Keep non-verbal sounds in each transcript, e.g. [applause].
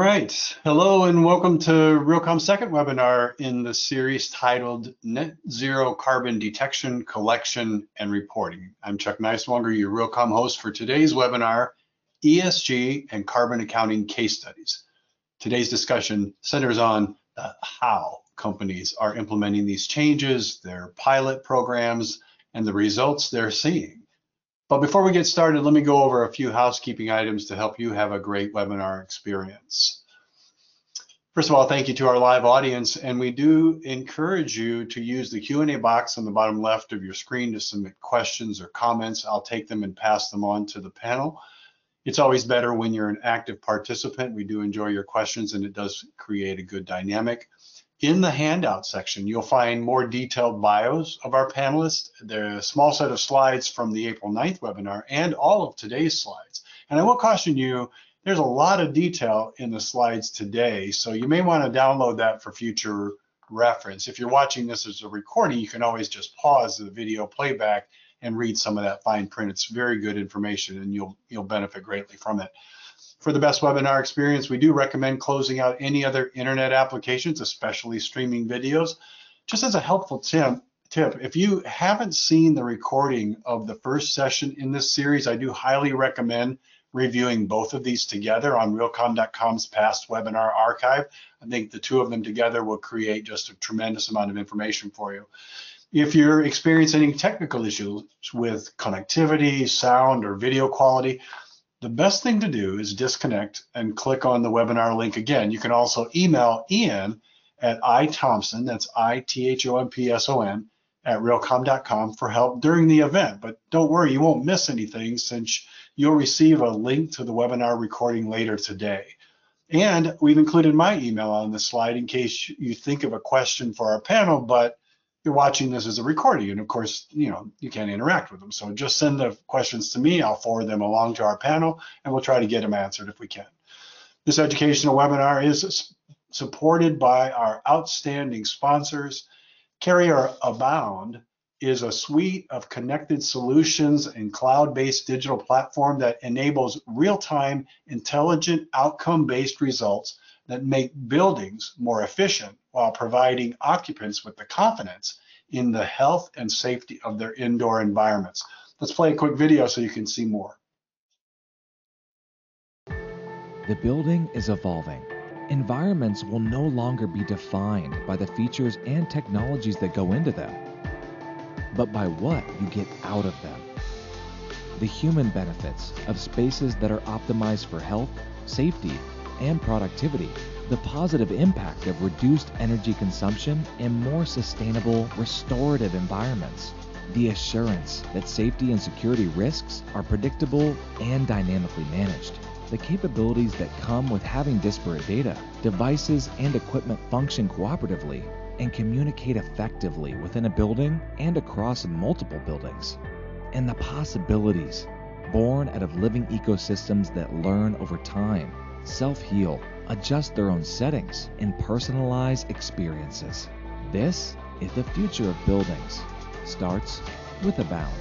All right, hello and welcome to Realcomm's second webinar in the series titled Net Zero Carbon Detection, Collection, and Reporting. I'm Chuck Neiswanger, your Realcomm host for today's webinar, ESG and Carbon Accounting Case Studies. Today's discussion centers on how companies are implementing these changes, their pilot programs, and the results they're seeing. But before we get started, let me go over a few housekeeping items to help you have a great webinar experience. First of all, thank you to our live audience, and we do encourage you to use the Q&A box on the bottom left of your screen to submit questions or comments. I'll take them and pass them on to the panel. It's always better when you're an active participant. We do enjoy your questions, and it does create a good dynamic. In the handout section, you'll find more detailed bios of our panelists, the small set of slides from the April 9th webinar, and all of today's slides. And I will caution you, there's a lot of detail in the slides today, so you may want to download that for future reference. If you're watching this as a recording, you can always just pause the video playback and read some of that fine print. It's very good information and you'll you'll benefit greatly from it. For the best webinar experience, we do recommend closing out any other internet applications, especially streaming videos. Just as a helpful tip, tip, if you haven't seen the recording of the first session in this series, I do highly recommend reviewing both of these together on realcomm.com's past webinar archive. I think the two of them together will create just a tremendous amount of information for you. If you're experiencing any technical issues with connectivity, sound, or video quality, the best thing to do is disconnect and click on the webinar link again. You can also email Ian at ithompson, that's I-T-H-O-M-P-S-O-N, at realcomm.com for help during the event. But don't worry, you won't miss anything since you'll receive a link to the webinar recording later today. And we've included my email on the slide in case you think of a question for our panel, but you're watching this as a recording and of course you know you can't interact with them. So just send the questions to me i'll forward them along to our panel and we'll try to get them answered if we can. This educational webinar is supported by our outstanding sponsors. Carrier Abound is a suite of connected solutions and cloud-based digital platform that enables real-time intelligent outcome-based results that make buildings more efficient while providing occupants with the confidence in the health and safety of their indoor environments. Let's play a quick video so you can see more. The building is evolving. Environments will no longer be defined by the features and technologies that go into them, but by what you get out of them. The human benefits of spaces that are optimized for health, safety, and productivity the positive impact of reduced energy consumption and more sustainable, restorative environments. The assurance that safety and security risks are predictable and dynamically managed. The capabilities that come with having disparate data, devices, and equipment function cooperatively and communicate effectively within a building and across multiple buildings. And the possibilities born out of living ecosystems that learn over time, self heal, adjust their own settings, and personalize experiences. This is the future of buildings. Starts with a Abound.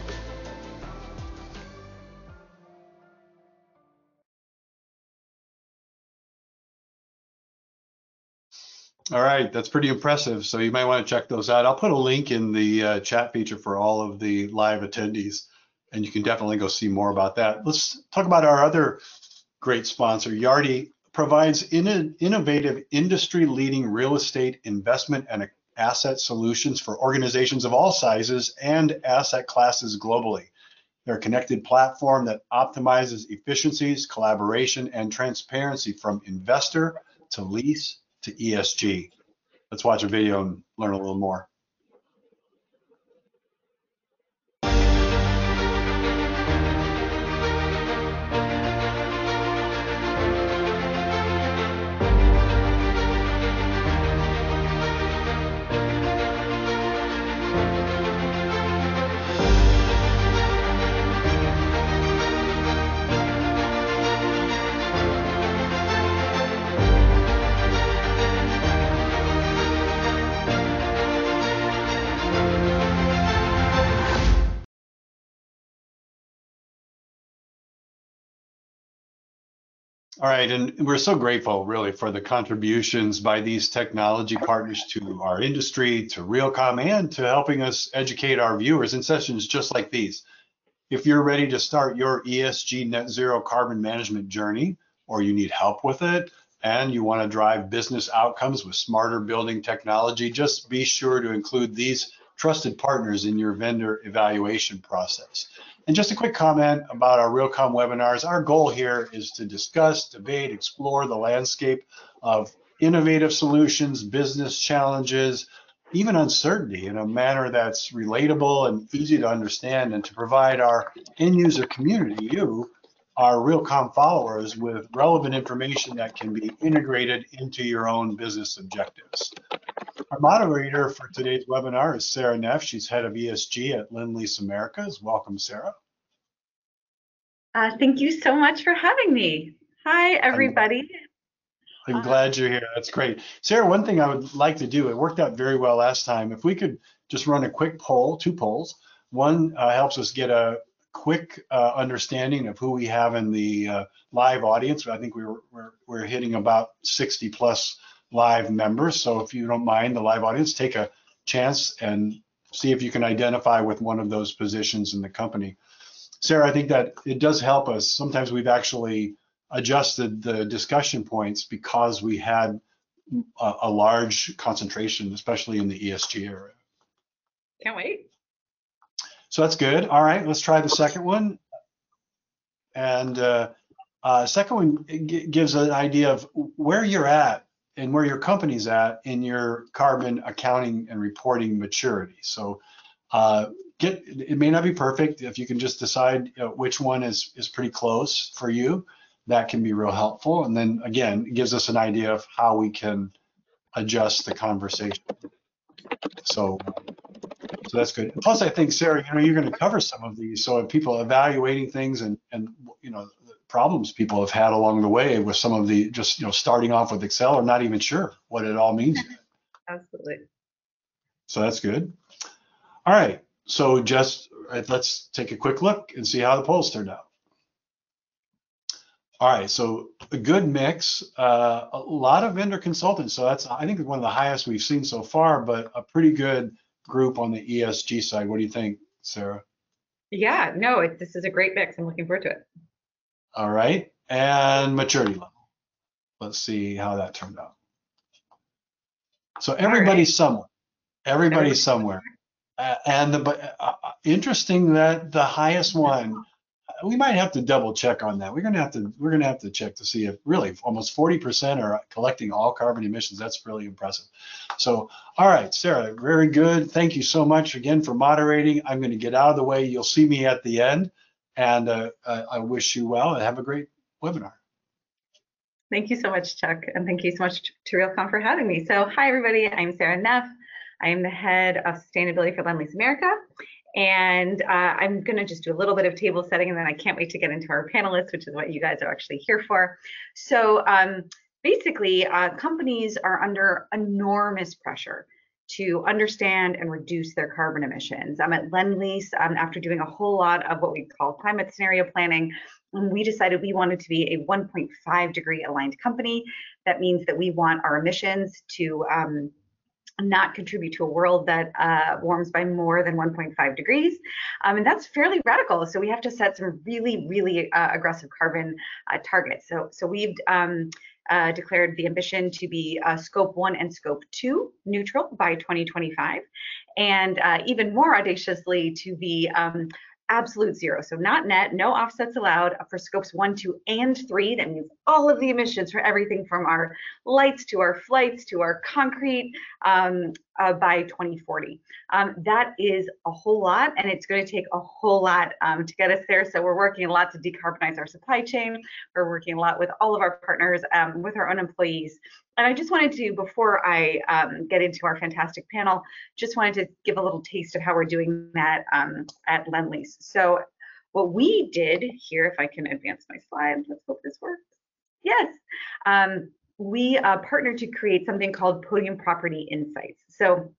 All right, that's pretty impressive. So you might want to check those out. I'll put a link in the uh, chat feature for all of the live attendees, and you can definitely go see more about that. Let's talk about our other great sponsor, Yardi provides in innovative industry-leading real estate investment and asset solutions for organizations of all sizes and asset classes globally. They're a connected platform that optimizes efficiencies, collaboration, and transparency from investor to lease to ESG. Let's watch a video and learn a little more. All right, and we're so grateful really for the contributions by these technology partners to our industry, to Realcomm, and to helping us educate our viewers in sessions just like these. If you're ready to start your ESG net zero carbon management journey, or you need help with it, and you want to drive business outcomes with smarter building technology, just be sure to include these trusted partners in your vendor evaluation process. And just a quick comment about our Realcomm webinars. Our goal here is to discuss, debate, explore the landscape of innovative solutions, business challenges, even uncertainty in a manner that's relatable and easy to understand and to provide our end user community, you, our Realcomm followers, with relevant information that can be integrated into your own business objectives. Our moderator for today's webinar is Sarah Neff. She's head of ESG at Lendlease Americas. Welcome, Sarah. Uh, thank you so much for having me. Hi, everybody. I'm, I'm glad you're here. That's great. Sarah, one thing I would like to do, it worked out very well last time. If we could just run a quick poll, two polls. One uh, helps us get a quick uh, understanding of who we have in the uh, live audience. I think we were, we're, we're hitting about 60 plus live members. So if you don't mind the live audience, take a chance and see if you can identify with one of those positions in the company. Sarah, I think that it does help us. Sometimes we've actually adjusted the discussion points because we had a, a large concentration, especially in the ESG area. Can't wait. So that's good. All right, let's try the second one. And uh, uh, second one gives an idea of where you're at and where your company's at in your carbon accounting and reporting maturity. So uh, get it may not be perfect. If you can just decide which one is is pretty close for you, that can be real helpful. And then again, it gives us an idea of how we can adjust the conversation. So so that's good. Plus, I think Sarah, you know, you're going to cover some of these. So people evaluating things and and you know problems people have had along the way with some of the just you know starting off with Excel or not even sure what it all means. [laughs] Absolutely. So that's good. All right. So just let's take a quick look and see how the polls turned out. All right, so a good mix, uh, a lot of vendor consultants. So that's, I think, one of the highest we've seen so far, but a pretty good group on the ESG side. What do you think, Sarah? Yeah, no, it, this is a great mix. I'm looking forward to it. All right, and maturity level. Let's see how that turned out. So everybody's right. somewhere. Everybody's somewhere. Uh, and the uh, uh, interesting that the highest one, we might have to double check on that. We're gonna have to we're gonna have to check to see if really almost 40% are collecting all carbon emissions. That's really impressive. So, all right, Sarah, very good. Thank you so much again for moderating. I'm going to get out of the way. You'll see me at the end, and uh, I wish you well and have a great webinar. Thank you so much, Chuck, and thank you so much to Realcomm for having me. So, hi everybody. I'm Sarah Neff. I am the head of sustainability for Lendlease America. And uh, I'm going to just do a little bit of table setting, and then I can't wait to get into our panelists, which is what you guys are actually here for. So um, basically, uh, companies are under enormous pressure to understand and reduce their carbon emissions. I'm at Lendlease um, after doing a whole lot of what we call climate scenario planning. We decided we wanted to be a 1.5 degree aligned company. That means that we want our emissions to um, not contribute to a world that uh, warms by more than 1.5 degrees. Um, and that's fairly radical. So we have to set some really, really uh, aggressive carbon uh, targets. So, so we've um, uh, declared the ambition to be uh, scope one and scope two neutral by 2025. And uh, even more audaciously to be um, absolute zero. So not net, no offsets allowed for scopes one, two, and three. That means all of the emissions for everything from our lights to our flights to our concrete um, uh, by 2040. Um, that is a whole lot, and it's going to take a whole lot um, to get us there. So we're working a lot to decarbonize our supply chain. We're working a lot with all of our partners, um, with our own employees. And I just wanted to, before I um, get into our fantastic panel, just wanted to give a little taste of how we're doing that um, at Lendlease. So what we did here, if I can advance my slide, let's hope this works. Yes. Um, we uh, partnered to create something called Podium Property Insights. So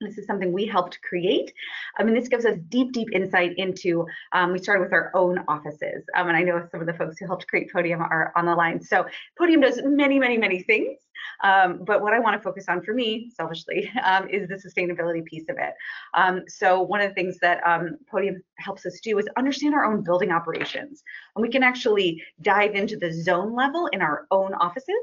This is something we helped create. I mean, this gives us deep, deep insight into, um, we started with our own offices. Um, and I know some of the folks who helped create Podium are on the line. So Podium does many, many, many things. Um, but what I want to focus on for me, selfishly, [laughs] um, is the sustainability piece of it. Um, so one of the things that um, Podium helps us do is understand our own building operations. And we can actually dive into the zone level in our own offices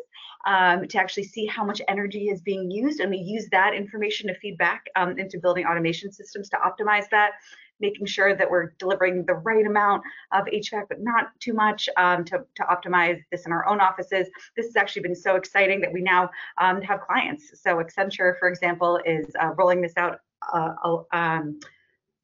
um, to actually see how much energy is being used. And we use that information to feed back um, into building automation systems to optimize that making sure that we're delivering the right amount of HVAC, but not too much um, to, to optimize this in our own offices. This has actually been so exciting that we now um, have clients. So Accenture, for example, is uh, rolling this out uh, um,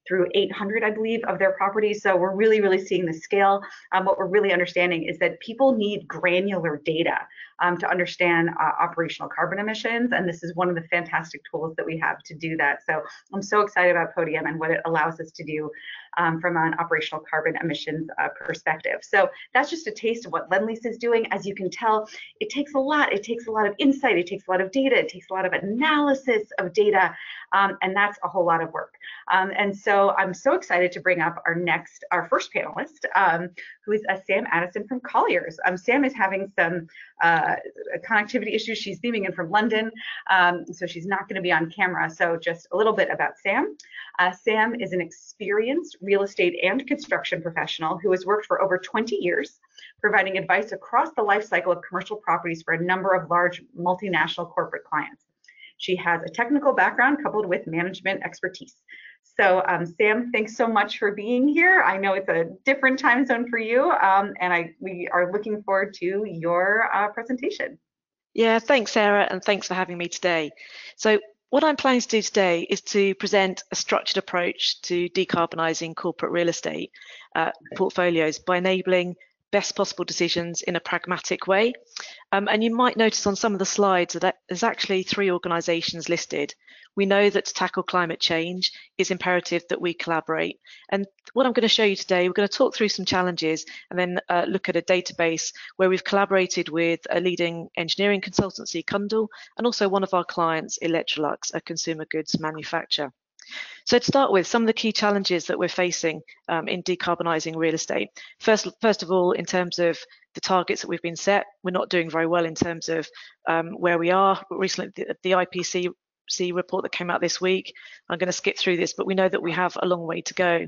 through 800, I believe, of their properties. So we're really, really seeing the scale. Um, what we're really understanding is that people need granular data um, to understand uh, operational carbon emissions. And this is one of the fantastic tools that we have to do that. So I'm so excited about Podium and what it allows us to do um, from an operational carbon emissions uh, perspective. So that's just a taste of what Lendlease is doing. As you can tell, it takes a lot. It takes a lot of insight. It takes a lot of data. It takes a lot of analysis of data. Um, and that's a whole lot of work. Um, and so I'm so excited to bring up our next, our first panelist, um, who is uh, Sam Addison from Colliers. Um, Sam is having some uh, connectivity issues. She's beaming in from London, um, so she's not going to be on camera. So just a little bit about Sam. Uh, Sam is an experienced real estate and construction professional who has worked for over 20 years, providing advice across the life cycle of commercial properties for a number of large multinational corporate clients. She has a technical background coupled with management expertise. So um, Sam, thanks so much for being here. I know it's a different time zone for you, um, and I we are looking forward to your uh, presentation. Yeah, thanks, Sarah, and thanks for having me today. So what I'm planning to do today is to present a structured approach to decarbonising corporate real estate uh, portfolios by enabling best possible decisions in a pragmatic way. Um, and you might notice on some of the slides that there's actually three organisations listed. We know that to tackle climate change, is imperative that we collaborate. And what I'm going to show you today, we're going to talk through some challenges and then uh, look at a database where we've collaborated with a leading engineering consultancy, Cundall, and also one of our clients, Electrolux, a consumer goods manufacturer. So to start with, some of the key challenges that we're facing um, in decarbonising real estate. First, first of all, in terms of the targets that we've been set, we're not doing very well in terms of um, where we are. Recently, the, the IPCC report that came out this week, I'm going to skip through this, but we know that we have a long way to go.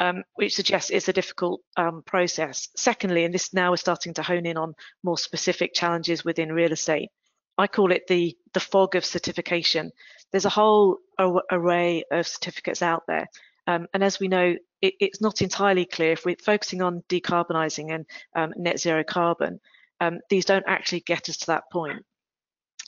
Um, which suggests it's a difficult um, process. Secondly, and this now we're starting to hone in on more specific challenges within real estate. I call it the the fog of certification. There's a whole array of certificates out there, um, and as we know, it, it's not entirely clear if we're focusing on decarbonising and um, net zero carbon. Um, these don't actually get us to that point.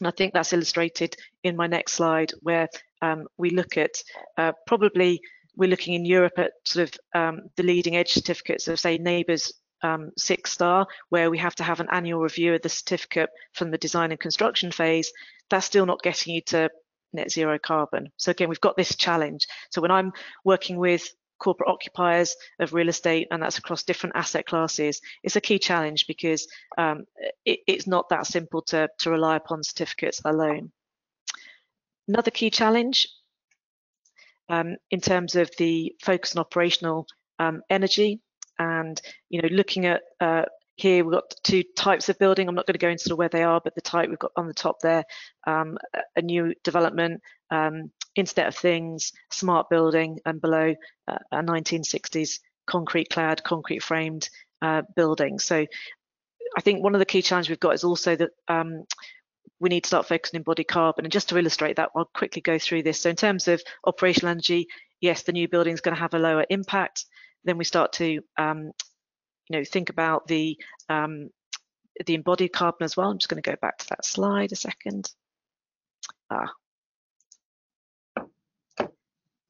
And I think that's illustrated in my next slide, where um, we look at uh, probably we're looking in Europe at sort of um, the leading edge certificates of say NABERS um, six star, where we have to have an annual review of the certificate from the design and construction phase, that's still not getting you to net zero carbon. So again, we've got this challenge. So when I'm working with corporate occupiers of real estate, and that's across different asset classes, it's a key challenge because um, it, it's not that simple to, to rely upon certificates alone. Another key challenge um, in terms of the focus on operational um, energy and you know looking at uh, here we've got two types of building. I'm not going to go into where they are, but the type we've got on the top there, um, a new development, um, Internet of Things, smart building, and below uh, a 1960s concrete clad, concrete framed uh, building. So I think one of the key challenges we've got is also that um, we need to start focusing on embodied carbon. And just to illustrate that, I'll quickly go through this. So in terms of operational energy, yes, the new building is going to have a lower impact then we start to um, you know think about the um, the embodied carbon as well. I'm just going to go back to that slide a second. Ah.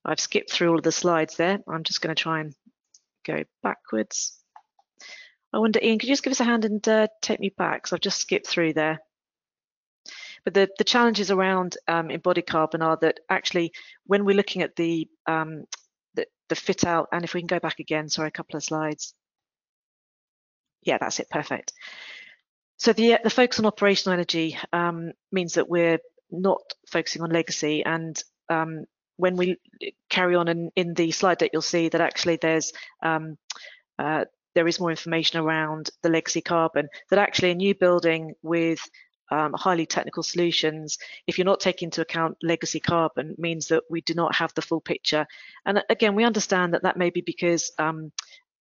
I've skipped through all of the slides there. I'm just going to try and go backwards. I wonder, Ian, could you just give us a hand and uh, take me back? So I've just skipped through there. But the, the challenges around um, embodied carbon are that actually when we're looking at the um, the fit out. And if we can go back again, sorry, a couple of slides. Yeah, that's it, perfect. So the, the focus on operational energy um, means that we're not focusing on legacy and um, when we carry on in, in the slide deck, you'll see that actually there's um, uh, there is more information around the legacy carbon. That actually a new building with um, highly technical solutions, if you're not taking into account legacy carbon, means that we do not have the full picture. And again, we understand that that may be because um,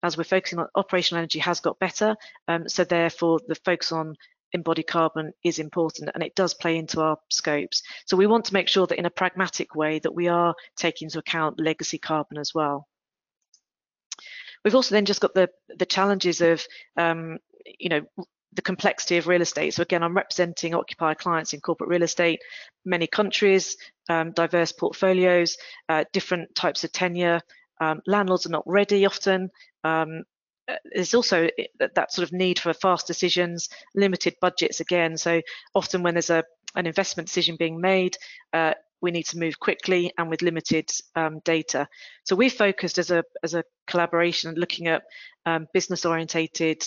as we're focusing on operational energy has got better, um, so therefore the focus on embodied carbon is important and it does play into our scopes. So we want to make sure that in a pragmatic way that we are taking into account legacy carbon as well. We've also then just got the, the challenges of, um, you know, the complexity of real estate. So again, I'm representing occupier clients in corporate real estate, many countries, um, diverse portfolios, uh, different types of tenure. Um, landlords are not ready often. Um, uh, there's also that sort of need for fast decisions, limited budgets again. So often when there's a an investment decision being made, uh, we need to move quickly and with limited um, data. So we focused as a as a collaboration looking at um, business orientated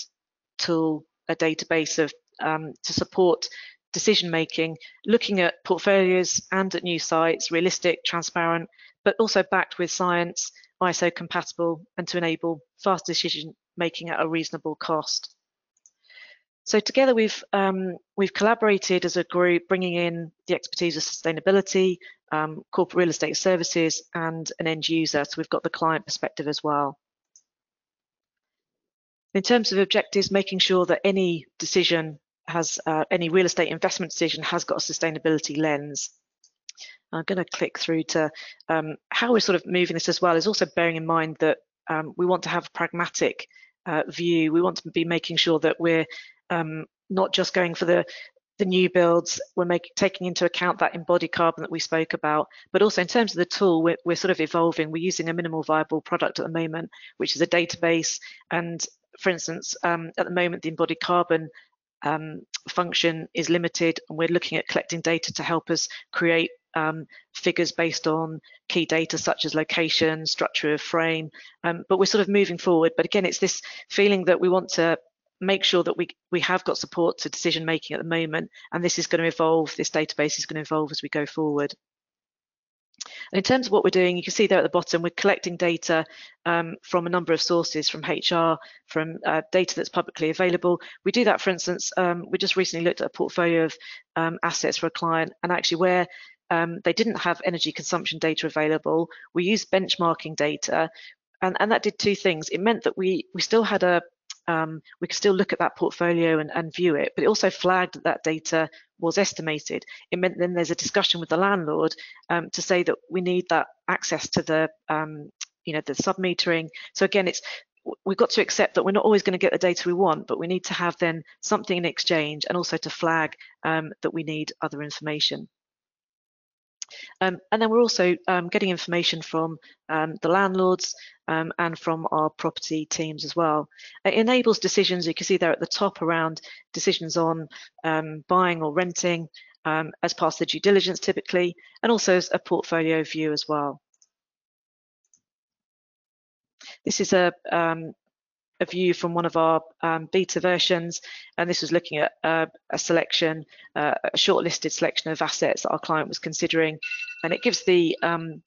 tool, a database of um, to support decision making, looking at portfolios and at new sites, realistic, transparent, but also backed with science, ISO compatible, and to enable fast decision making at a reasonable cost. So together we've um, we've collaborated as a group, bringing in the expertise of sustainability, um, corporate real estate services, and an end user. So we've got the client perspective as well. In terms of objectives, making sure that any decision has uh, any real estate investment decision has got a sustainability lens. I'm going to click through to um, how we're sort of moving this as well. Is also bearing in mind that um, we want to have a pragmatic uh, view. We want to be making sure that we're um, not just going for the the new builds, we're making taking into account that embodied carbon that we spoke about, but also in terms of the tool, we're, we're sort of evolving. We're using a minimal viable product at the moment, which is a database. And for instance, um, at the moment, the embodied carbon um, function is limited, and we're looking at collecting data to help us create um, figures based on key data such as location, structure of frame. Um, but we're sort of moving forward. But again, it's this feeling that we want to make sure that we we have got support to decision making at the moment, and this is going to evolve. This database is going to evolve as we go forward. And in terms of what we're doing, you can see there at the bottom, we're collecting data um, from a number of sources, from HR, from uh, data that's publicly available. We do that, for instance, um, we just recently looked at a portfolio of um, assets for a client, and actually where um, they didn't have energy consumption data available, we used benchmarking data, and, and that did two things. It meant that we we still had a um, we could still look at that portfolio and, and, view it, but it also flagged that that data was estimated. It meant then there's a discussion with the landlord um, to say that we need that access to the, um, you know, the submetering. So again, it's we've got to accept that we're not always going to get the data we want, but we need to have then something in exchange and also to flag um, that we need other information. Um, and then we're also um, getting information from um, the landlords um, and from our property teams as well. It enables decisions, you can see there at the top around decisions on um, buying or renting um, as part of the due diligence typically, and also a portfolio view as well. This is a, a view from one of our um, beta versions, and this was looking at uh, a selection, uh, a shortlisted selection of assets that our client was considering, and it gives the um,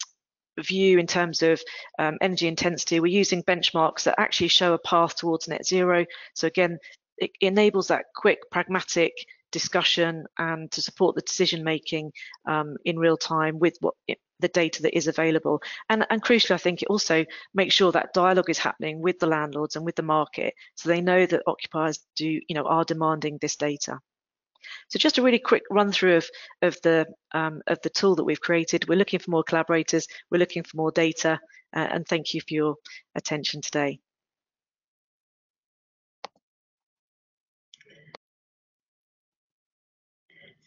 view in terms of um, energy intensity. We're using benchmarks that actually show a path towards net zero. So again, it enables that quick, pragmatic discussion and to support the decision making um, in real time with what the data that is available. And, and crucially, I think it also makes sure that dialogue is happening with the landlords and with the market, so they know that occupiers do, you know, are demanding this data. So just a really quick run through of, of the um, of the tool that we've created. We're looking for more collaborators. We're looking for more data, uh, and thank you for your attention today.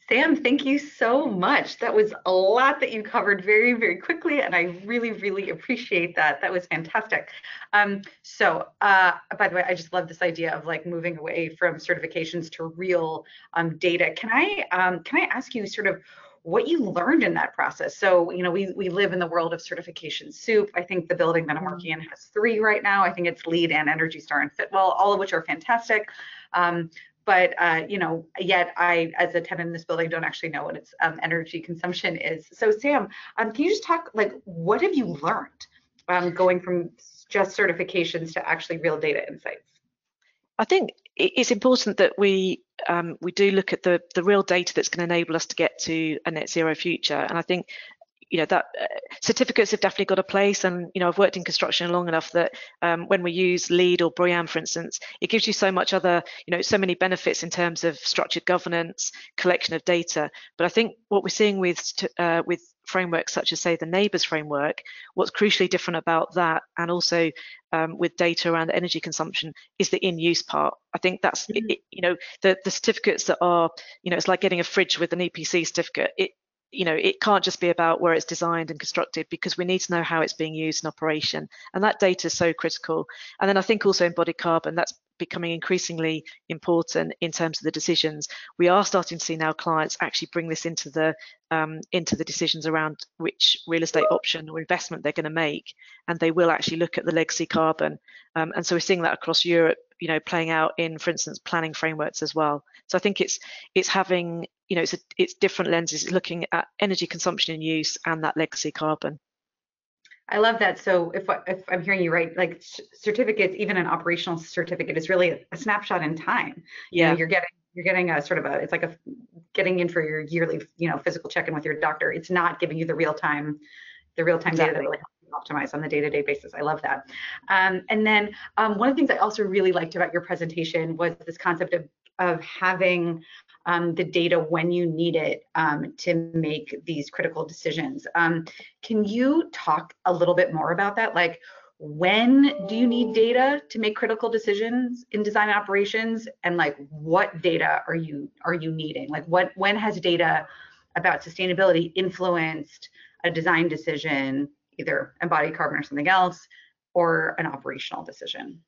Sam, thank you so much. That was a lot that you covered very, very quickly, and I really, really appreciate that. That was fantastic. Um, so, uh, by the way, I just love this idea of like moving away from certifications to real um, data. Can I um, can I ask you sort of what you learned in that process. So, you know, we we live in the world of certification soup. I think the building that I'm working in has three right now. I think it's LEED and Energy Star and Fitwel, all of which are fantastic. Um, but uh, you know, yet I, as a tenant in this building, don't actually know what its um, energy consumption is. So, Sam, um, can you just talk like what have you learned um, going from just certifications to actually real data insights? I think it's important that we um, we do look at the the real data that's going to enable us to get to a net zero future. And I think you know that uh, certificates have definitely got a place. And you know i've worked in construction long enough that um, when we use LEED or BREEAM for instance it gives you so much other you know so many benefits in terms of structured governance collection of data. But i think what we're seeing with uh, with frameworks such as say the NABERS framework what's crucially different about that and also um, with data around energy consumption is the in-use part. I think that's mm-hmm. it, you know the the certificates that are you know it's like getting a fridge with an EPC certificate. It you know, it can't just be about where it's designed and constructed because we need to know how it's being used in operation. And that data is so critical. And then I think also embodied carbon, that's becoming increasingly important in terms of the decisions. We are starting to see now clients actually bring this into the um, into the decisions around which real estate option or investment they're going to make, and they will actually look at the legacy carbon. Um, and so we're seeing that across Europe, you know, playing out in, for instance, planning frameworks as well. So I think it's it's having you know, it's a, it's different lenses looking at energy consumption and use and that legacy carbon. I love that. So if, if I'm hearing you right, like certificates, even an operational certificate is really a snapshot in time. You yeah. Know, you're getting you're getting a sort of a it's like a getting in for your yearly you know physical check-in with your doctor. It's not giving you the real time the real time exactly. data that really helps you optimize on the day-to-day basis. I love that. Um, and then um, one of the things I also really liked about your presentation was this concept of of having um, the data when you need it um, to make these critical decisions. Um, can you talk a little bit more about that? Like, when do you need data to make critical decisions in design operations, and like what data are you are you needing? Like, what when has data about sustainability influenced a design decision, either embodied carbon or something else, or an operational decision?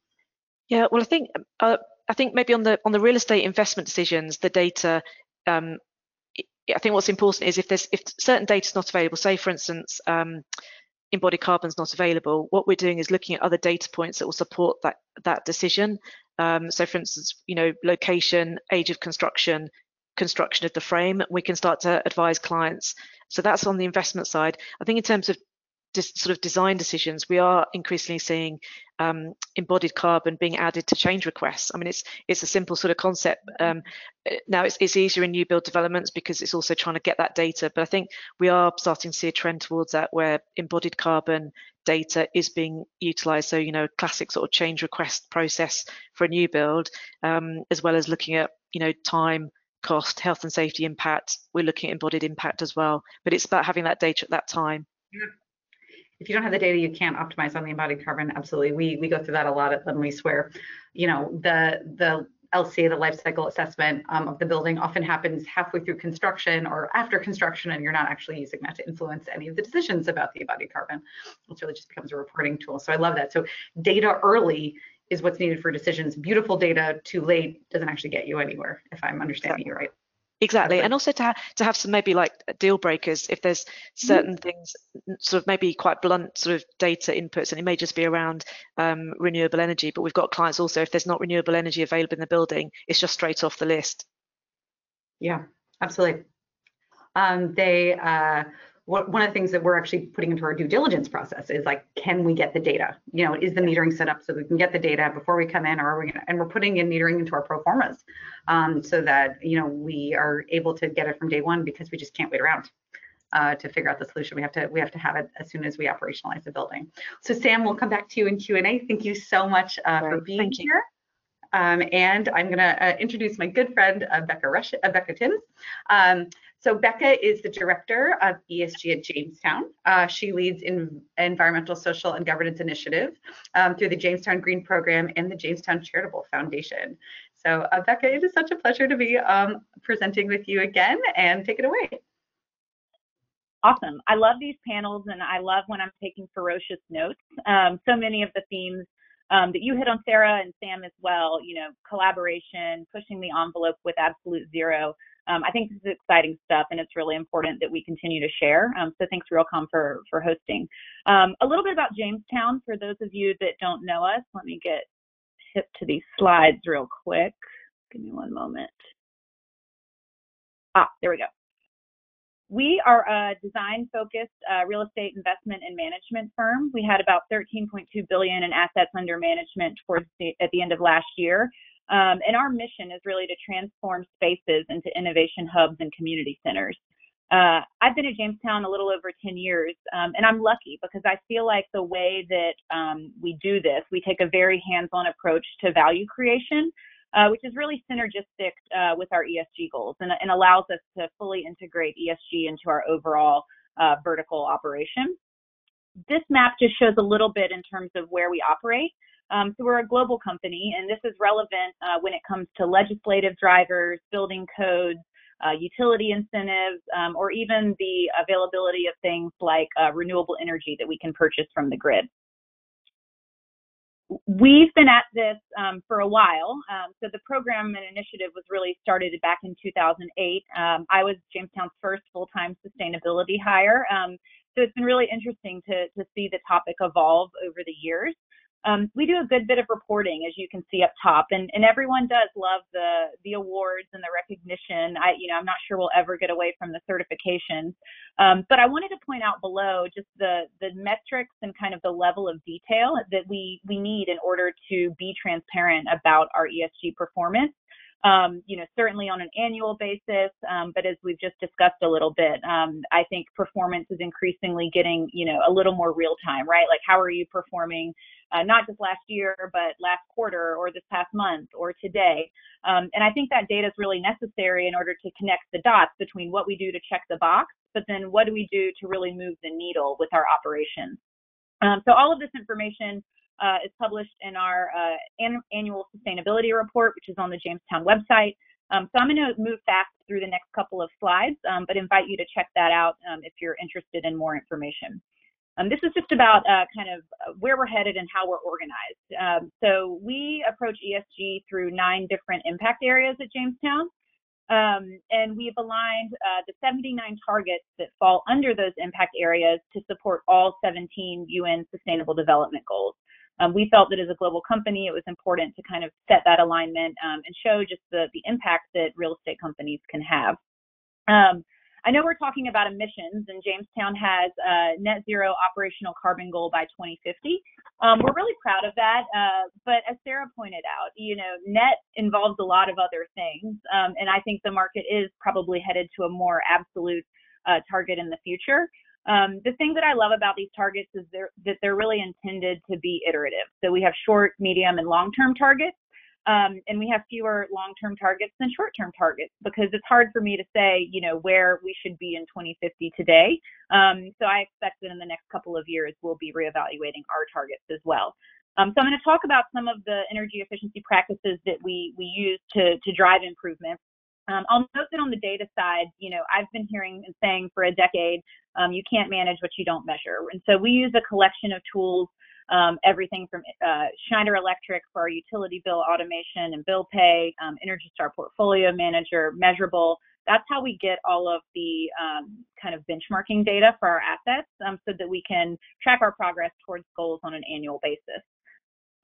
Yeah, well, I think uh, I think maybe on the on the real estate investment decisions, the data. Um, I think what's important is if there's if certain data is not available, say for instance, um, embodied carbon is not available, what we're doing is looking at other data points that will support that that decision. Um, so for instance, you know, location, age of construction, construction of the frame, we can start to advise clients. So that's on the investment side. I think in terms of sort of design decisions, we are increasingly seeing um, embodied carbon being added to change requests. I mean, it's it's a simple sort of concept. Um, now it's, it's easier in new build developments because it's also trying to get that data. But I think we are starting to see a trend towards that where embodied carbon data is being utilized. So, you know, classic sort of change request process for a new build, um, as well as looking at, you know, time, cost, health and safety impact. We're looking at embodied impact as well. But it's about having that data at that time. Yeah if you don't have the data, you can't optimize on the embodied carbon. Absolutely, we we go through that a lot at Lendlease, where, you know, the the LCA, the life cycle assessment um, of the building, often happens halfway through construction or after construction, and you're not actually using that to influence any of the decisions about the embodied carbon. It really just becomes a reporting tool. So I love that. So data early is what's needed for decisions. Beautiful data too late doesn't actually get you anywhere, if I'm understanding you right. Exactly, and also to ha- to have some maybe like deal breakers if there's mm-hmm. certain mm-hmm. things, sort of maybe quite blunt sort of data inputs, and it may just be around um, renewable energy. But we've got clients also if there's not renewable energy available in the building, it's just straight off the list. Yeah, absolutely. Um, they uh, what, one of the things that we're actually putting into our due diligence process is like, can we get the data? You know, is the metering set up so we can get the data before we come in, or are we gonna, and we're putting in metering into our pro formas um, so that, you know, we are able to get it from day one because we just can't wait around. Uh, to figure out the solution, we have to we have to have it as soon as we operationalize the building. So Sam, we'll come back to you in Q and A. Thank you so much uh, for being here. Um, and I'm going to uh, introduce my good friend uh, Becca Rush, uh, Becca Timms. Um, so Becca is the director of ESG at Jamestown. Uh, she leads in environmental, social, and governance initiative um, through the Jamestown Green Program and the Jamestown Charitable Foundation. So uh, Becca, it is such a pleasure to be um, presenting with you again, and take it away. Awesome. I love these panels, and I love when I'm taking ferocious notes. Um, so many of the themes um, that you hit on, Sarah and Sam as well. You know, collaboration, pushing the envelope with absolute zero um, I think this is exciting stuff, and it's really important that we continue to share. Um, so thanks, Realcomm, for for hosting. Um, a little bit about Jamestown for those of you that don't know us. Let me get hip to these slides real quick. Give me one moment. Ah, there we go. We are a design-focused uh, real estate investment and management firm. We had about 13.2 billion in assets under management towards the, at the end of last year. Um, and our mission is really to transform spaces into innovation hubs and community centers. Uh, I've been at Jamestown a little over 10 years, um, and I'm lucky because I feel like the way that um, we do this, we take a very hands-on approach to value creation, uh, which is really synergistic uh, with our ESG goals and, and, allows us to fully integrate ESG into our overall uh, vertical operation. This map just shows a little bit in terms of where we operate. Um, so we're a global company, and this is relevant uh, when it comes to legislative drivers, building codes, uh, utility incentives, um, or even the availability of things like uh, renewable energy that we can purchase from the grid. We've been at this um, for a while. Um, so the program and initiative was really started back in 2008. Um, I was Jamestown's first full-time sustainability hire. Um, so it's been really interesting to, to see the topic evolve over the years um, we do a good bit of reporting, as you can see up top, and, and everyone does love the the awards and the recognition. I, you know, I'm not sure we'll ever get away from the certifications, um, but I wanted to point out below just the the metrics and kind of the level of detail that we we need in order to be transparent about our ESG performance um, you know, certainly on an annual basis. Um, but as we've just discussed a little bit, um, I think performance is increasingly getting, you know, a little more real time, right? Like, how are you performing, uh, not just last year, but last quarter or this past month or today? Um, and I think that data is really necessary in order to connect the dots between what we do to check the box, but then what do we do to really move the needle with our operations. Um, so all of this information uh, is published in our uh, an- annual sustainability report, which is on the Jamestown website. Um, so I'm going to move fast through the next couple of slides, um, but invite you to check that out um, if you're interested in more information. Um, this is just about uh, kind of uh, where we're headed and how we're organized. Um, so we approach ESG through nine different impact areas at Jamestown. Um, and we've aligned uh, the 79 targets that fall under those impact areas to support all 17 UN Sustainable Development Goals um, we felt that as a global company, it was important to kind of set that alignment um, and show just the, the impact that real estate companies can have. Um, I know we're talking about emissions, and Jamestown has a net zero operational carbon goal by 2050. Um, we're really proud of that, uh, but as Sarah pointed out, you know, net involves a lot of other things, um, and I think the market is probably headed to a more absolute uh, target in the future. Um, the thing that I love about these targets is they're, that they're really intended to be iterative. So we have short, medium, and long-term targets, um, and we have fewer long-term targets than short-term targets because it's hard for me to say, you know, where we should be in 2050 today. Um, so I expect that in the next couple of years we'll be reevaluating our targets as well. Um, so I'm going to talk about some of the energy efficiency practices that we we use to to drive improvement. Um, I'll note that on the data side, you know, I've been hearing and saying for a decade, um, you can't manage what you don't measure. And so we use a collection of tools, um, everything from uh, Schneider Electric for our utility bill automation and bill pay, um, Energy Star Portfolio Manager, Measurabl. That's how we get all of the um, kind of benchmarking data for our assets um, so that we can track our progress towards goals on an annual basis.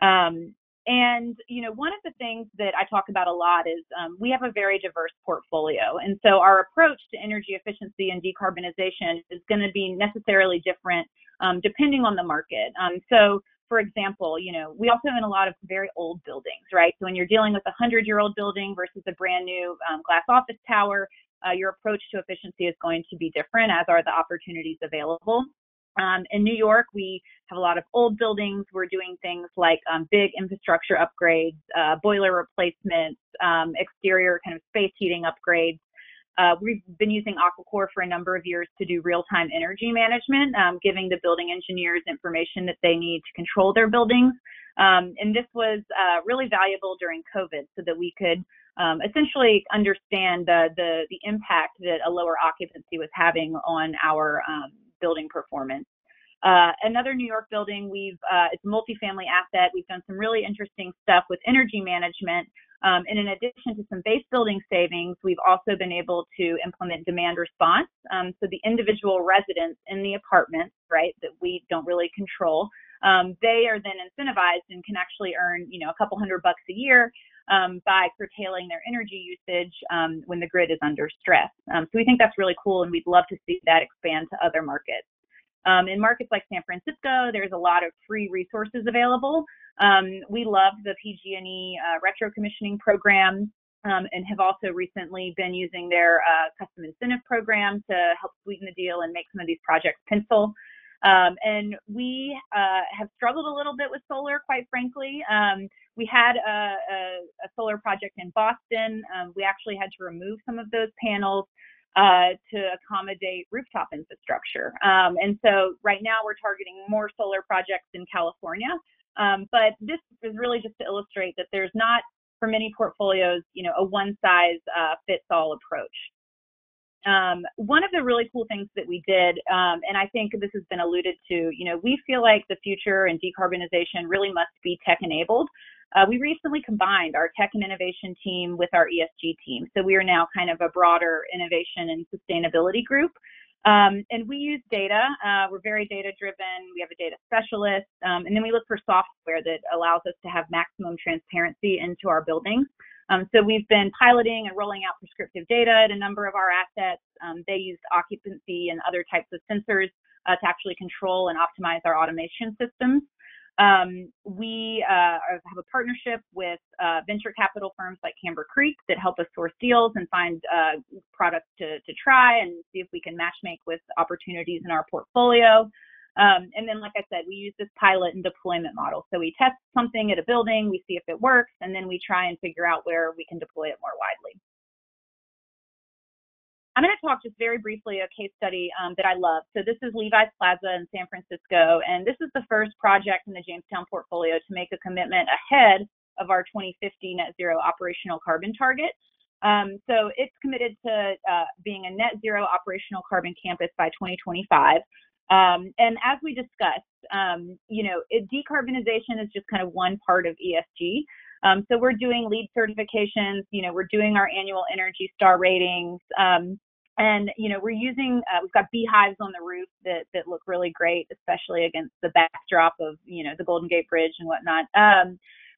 Um, and you know, one of the things that I talk about a lot is um, we have a very diverse portfolio, and so our approach to energy efficiency and decarbonization is going to be necessarily different um, depending on the market. Um, so, for example, you know, we also own a lot of very old buildings, right? So when you're dealing with a hundred-year-old building versus a brand new um, glass office tower, uh, your approach to efficiency is going to be different, as are the opportunities available. Um, in New York, we have a lot of old buildings. We're doing things like um, big infrastructure upgrades, uh, boiler replacements, um, exterior kind of space heating upgrades. Uh, we've been using Aquicore for a number of years to do real-time energy management, um, giving the building engineers information that they need to control their buildings. Um, and this was uh, really valuable during COVID so that we could um, essentially understand the, the, impact that a lower occupancy was having on our building performance. Uh, another New York building, we've uh, it's a multifamily asset. We've done some really interesting stuff with energy management. Um, and in addition to some base building savings, we've also been able to implement demand response. Um, so the individual residents in the apartments, right, that we don't really control, um, they are then incentivized and can actually earn, you know, a couple hundred bucks a year um, by curtailing their energy usage um, when the grid is under stress. Um, so we think that's really cool, and we'd love to see that expand to other markets. Um, in markets like San Francisco, there's a lot of free resources available. Um, we love the PG&E uh, retro commissioning program um, and have also recently been using their uh, custom incentive program to help sweeten the deal and make some of these projects pencil. Um, and we uh, have struggled a little bit with solar, quite frankly. Um, we had a, a, a, solar project in Boston. Um, we actually had to remove some of those panels uh, to accommodate rooftop infrastructure. Um, and so right now we're targeting more solar projects in California. Um, but this is really just to illustrate that there's not, for many portfolios, you know, a one size uh, fits all approach. Um, one of the really cool things that we did, um, and I think this has been alluded to, you know, we feel like the future and decarbonization really must be tech enabled. Uh, we recently combined our tech and innovation team with our ESG team. So we are now kind of a broader innovation and sustainability group. Um, and we use data. Uh, we're very data driven. We have a data specialist. Um, and then we look for software that allows us to have maximum transparency into our buildings. Um, so we've been piloting and rolling out prescriptive data at a number of our assets. Um, they used occupancy and other types of sensors uh, to actually control and optimize our automation systems. Um, we uh, have a partnership with uh, venture capital firms like Camber Creek that help us source deals and find uh, products to, to try and see if we can matchmake with opportunities in our portfolio. Um, and then, like I said, we use this pilot and deployment model. So we test something at a building, we see if it works, and then we try and figure out where we can deploy it more widely. I'm going to talk just very briefly a case study um, that I love. So this is Levi's Plaza in San Francisco, and this is the first project in the Jamestown portfolio to make a commitment ahead of our 2050 net zero operational carbon target. Um, so it's committed to uh, being a net zero operational carbon campus by 2025. Um, and as we discussed, um, you know, it, decarbonization is just kind of one part of ESG. Um, so we're doing LEED certifications, you know, we're doing our annual Energy Star ratings. Um, and, you know, we're using, uh, we've got beehives on the roof that, that look really great, especially against the backdrop of, you know, the Golden Gate Bridge and whatnot.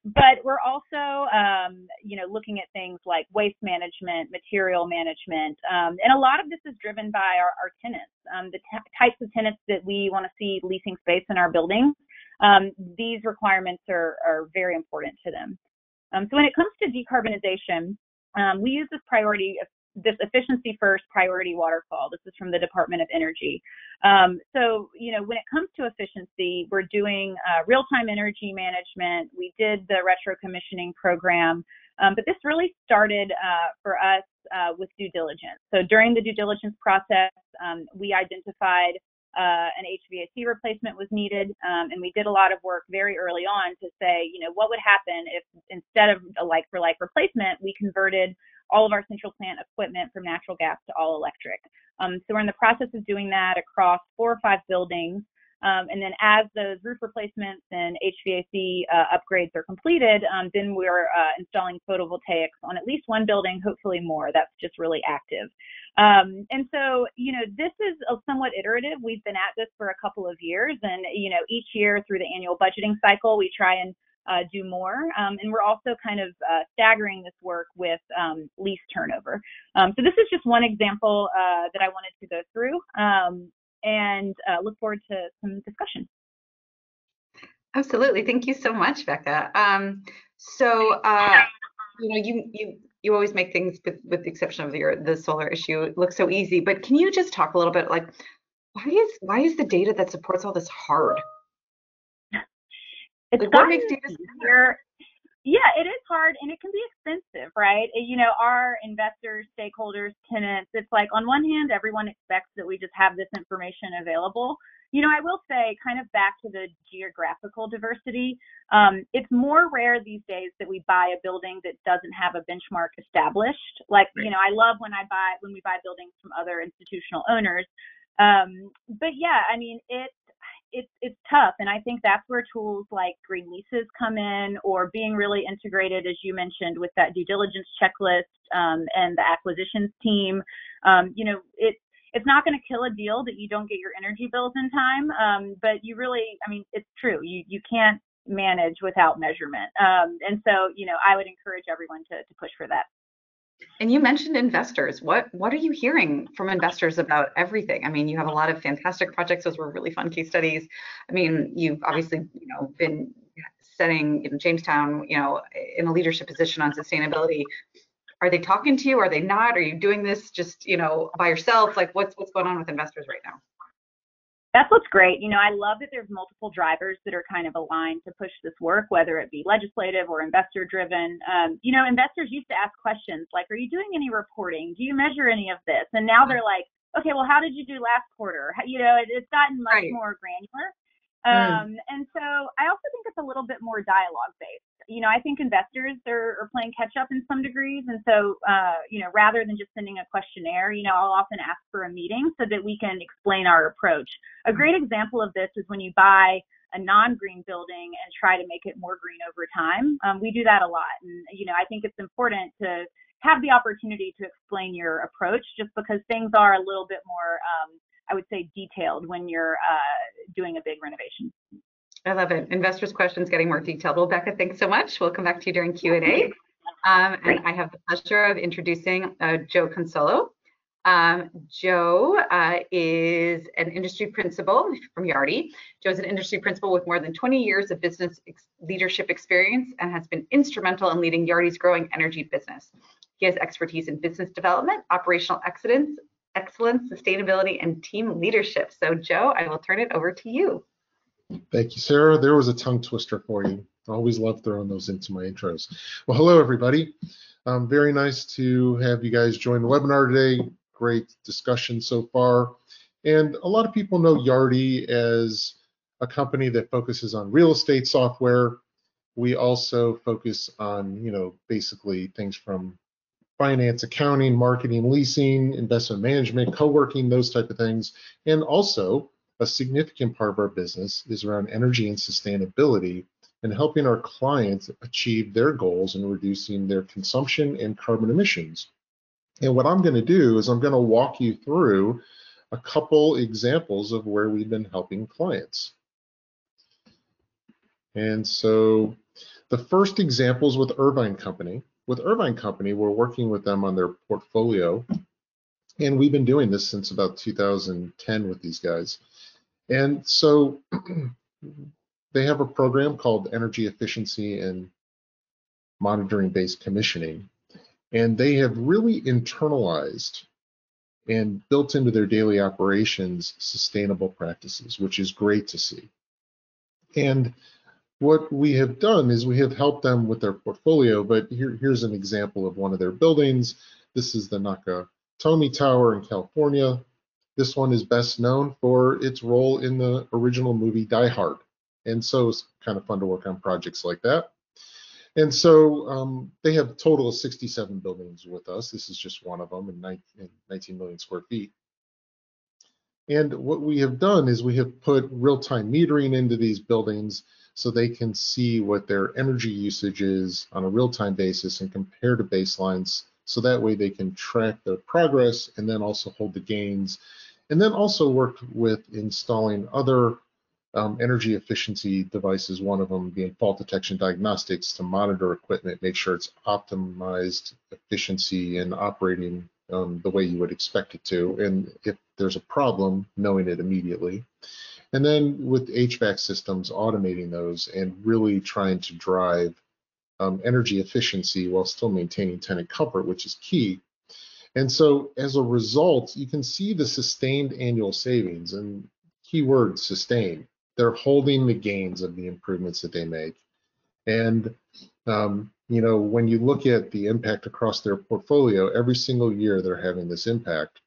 But we're also um, you know looking at things like waste management material management um, and a lot of this is driven by our, our tenants um, the t- types of tenants that we want to see leasing space in our buildings um, these requirements are, are very important to them. Um, so when it comes to decarbonization um, we use this priority this efficiency first priority waterfall. This is from the Department of Energy. Um, so, you know, when it comes to efficiency, we're doing uh, real time energy management. We did the retro commissioning program, um, but this really started uh, for us uh, with due diligence. So, during the due diligence process, um, we identified uh, an HVAC replacement was needed. Um, and we did a lot of work very early on to say, you know, what would happen if instead of a like for like replacement, we converted all of our central plant equipment from natural gas to all electric. Um, so we're in the process of doing that across four or five buildings. Um, and then as those roof replacements and HVAC uh, upgrades are completed, um, then we're uh, installing photovoltaics on at least one building, hopefully more. That's just really active. Um, and so, you know, this is somewhat iterative. We've been at this for a couple of years, and you know, each year through the annual budgeting cycle, we try and uh, do more. Um, and we're also kind of uh, staggering this work with um, lease turnover. Um, so this is just one example uh, that I wanted to go through um, and uh, look forward to some discussion. Absolutely. Thank you so much, Becca. Um, so, uh, you know, you, you, you always make things with, with the exception of your, the solar issue look so easy, but can you just talk a little bit like, why is, why is the data that supports all this hard? It's like, what makes data easier. Yeah, it is hard and it can be expensive, right? You know, our investors, stakeholders, tenants, it's like on one hand, everyone expects that we just have this information available. You know, I will say, kind of back to the geographical diversity, um, it's more rare these days that we buy a building that doesn't have a benchmark established. Like, you know, I love when I buy when we buy buildings from other institutional owners. Um, but yeah, I mean, it it's it's tough and i think that's where tools like green leases come in or being really integrated as you mentioned with that due diligence checklist um, and the acquisitions team um, you know it it's not going to kill a deal that you don't get your energy bills in time um, but you really i mean it's true you you can't manage without measurement. Um, and so, you know, I would encourage everyone to, to push for that. And you mentioned investors. What what are you hearing from investors about everything? I mean, you have a lot of fantastic projects. Those were really fun case studies. I mean, you've obviously you know been setting you know, Jamestown you know in a leadership position on sustainability. Are they talking to you? Are they not? Are you doing this just you know by yourself? Like what's what's going on with investors right now? That's what's great. You know, I love that there's multiple drivers that are kind of aligned to push this work, whether it be legislative or investor driven. Um, you know, investors used to ask questions like, are you doing any reporting? Do you measure any of this? And now they're like, okay, well, how did you do last quarter? You know, it, it's gotten much right. more granular. Mm. Um, mm. And so I also think it's a little bit more dialogue based. You know, I think investors are, are playing catch up in some degrees. And so, uh, you know, rather than just sending a questionnaire, you know, I'll often ask for a meeting so that we can explain our approach. A mm. great example of this is when you buy a non-green building and try to make it more green over time. Um, we do that a lot. And, you know, I think it's important to have the opportunity to explain your approach just because things are a little bit more um, I would say detailed when you're uh, doing a big renovation. I love it. Investors' questions getting more detailed. Well, Becca, thanks so much. We'll come back to you during Q&A. Um, and I have the pleasure of introducing uh, Joe Consolo. Um, Joe uh, is an industry principal from Yardi. Joe is an industry principal with more than 20 years of business ex leadership experience and has been instrumental in leading Yardi's growing energy business. He has expertise in business development, operational excellence, excellence, sustainability, and team leadership. So, Joe, I will turn it over to you. Thank you, Sarah. There was a tongue twister for you. I always love throwing those into my intros. Well, hello, everybody. Um, very nice to have you guys join the webinar today. Great discussion so far. And a lot of people know Yardi as a company that focuses on real estate software. We also focus on, you know, basically things from finance, accounting, marketing, leasing, investment management, co-working, those type of things. And also a significant part of our business is around energy and sustainability and helping our clients achieve their goals and reducing their consumption and carbon emissions. And what I'm going to do is I'm going to walk you through a couple examples of where we've been helping clients. And so the first example is with Irvine Company with Irvine Company, we're working with them on their portfolio, and we've been doing this since about 2010 with these guys. And so [clears throat] they have a program called Energy Efficiency and Monitoring Based Commissioning, and they have really internalized and built into their daily operations sustainable practices, which is great to see. And what we have done is we have helped them with their portfolio, but here, here's an example of one of their buildings. This is the Nakatomi Tower in California. This one is best known for its role in the original movie Die Hard. And so it's kind of fun to work on projects like that. And so um, they have a total of 67 buildings with us. This is just one of them in 19 million square feet. And what we have done is we have put real-time metering into these buildings so they can see what their energy usage is on a real-time basis and compare to baselines so that way they can track their progress and then also hold the gains and then also work with installing other um, energy efficiency devices, one of them being fault detection diagnostics to monitor equipment, make sure it's optimized efficiency and operating um, the way you would expect it to. And if there's a problem, knowing it immediately. And then with HVAC systems, automating those and really trying to drive um, energy efficiency while still maintaining tenant comfort, which is key. And so as a result, you can see the sustained annual savings and keyword sustain. They're holding the gains of the improvements that they make. And um, you know, when you look at the impact across their portfolio, every single year they're having this impact.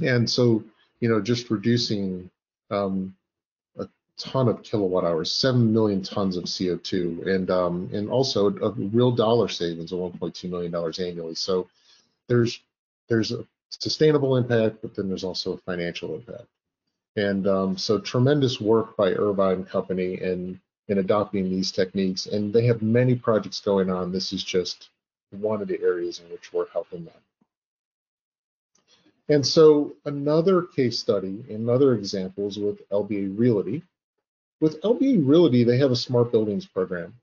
And so, you know, just reducing um, a ton of kilowatt hours, 7 million tons of CO2, and um, and also a real dollar savings of 1.2 million dollars annually. So there's there's a sustainable impact, but then there's also a financial impact. And um, so tremendous work by Irvine Company in in adopting these techniques, and they have many projects going on. This is just one of the areas in which we're helping them. And so another case study, another example is with LBA Realty. with LBA Realty, they have a smart buildings program.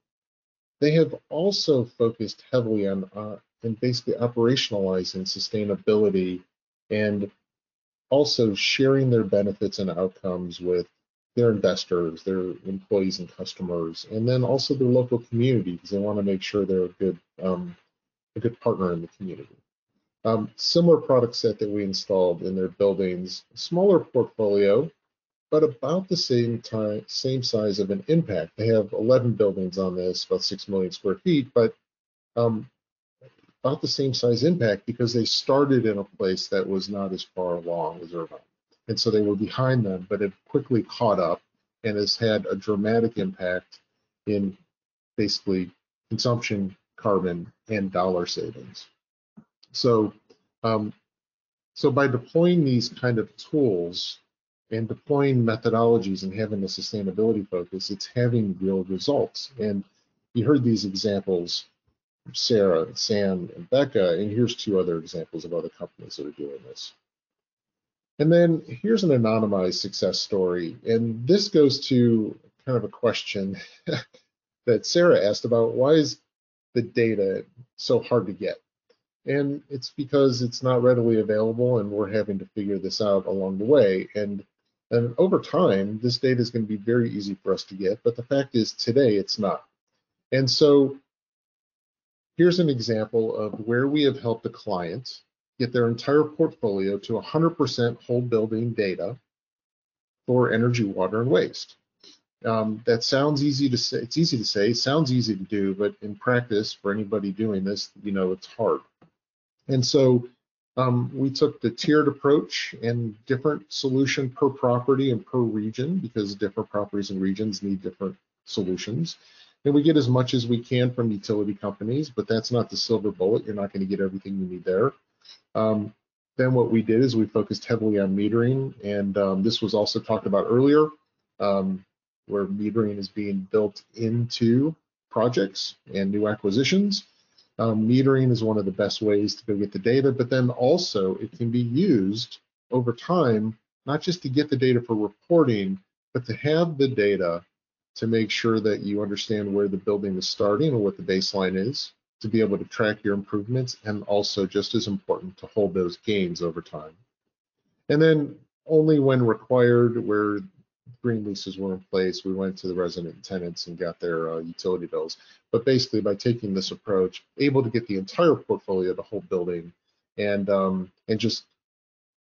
They have also focused heavily on uh, and basically operationalizing sustainability and also sharing their benefits and outcomes with their investors, their employees and customers, and then also their local community because they want to make sure they're a good um, a good partner in the community. Um, similar product set that we installed in their buildings, smaller portfolio, but about the same time, same size of an impact. They have 11 buildings on this, about 6 million square feet, but um, about the same size impact because they started in a place that was not as far along as Irvine. And so they were behind them, but it quickly caught up and has had a dramatic impact in basically consumption, carbon, and dollar savings. So, um, so by deploying these kind of tools and deploying methodologies and having a sustainability focus, it's having real results. And you heard these examples Sarah, Sam, and Becca, and here's two other examples of other companies that are doing this. And then here's an anonymized success story, and this goes to kind of a question [laughs] that Sarah asked about why is the data so hard to get? And it's because it's not readily available, and we're having to figure this out along the way. And and over time, this data is going to be very easy for us to get, but the fact is today it's not. And so Here's an example of where we have helped a client get their entire portfolio to 100% whole building data for energy, water, and waste. Um, that sounds easy to say. It's easy to say, sounds easy to do, but in practice, for anybody doing this, you know, it's hard. And so um, we took the tiered approach and different solution per property and per region because different properties and regions need different solutions. And we get as much as we can from utility companies, but that's not the silver bullet. You're not going to get everything you need there. Um, then what we did is we focused heavily on metering, and um, this was also talked about earlier, um, where metering is being built into projects and new acquisitions. Um, metering is one of the best ways to go get the data, but then also it can be used over time, not just to get the data for reporting, but to have the data to make sure that you understand where the building is starting and what the baseline is to be able to track your improvements and also just as important to hold those gains over time. And then only when required where green leases were in place, we went to the resident tenants and got their uh, utility bills. But basically by taking this approach, able to get the entire portfolio, the whole building, and um, and just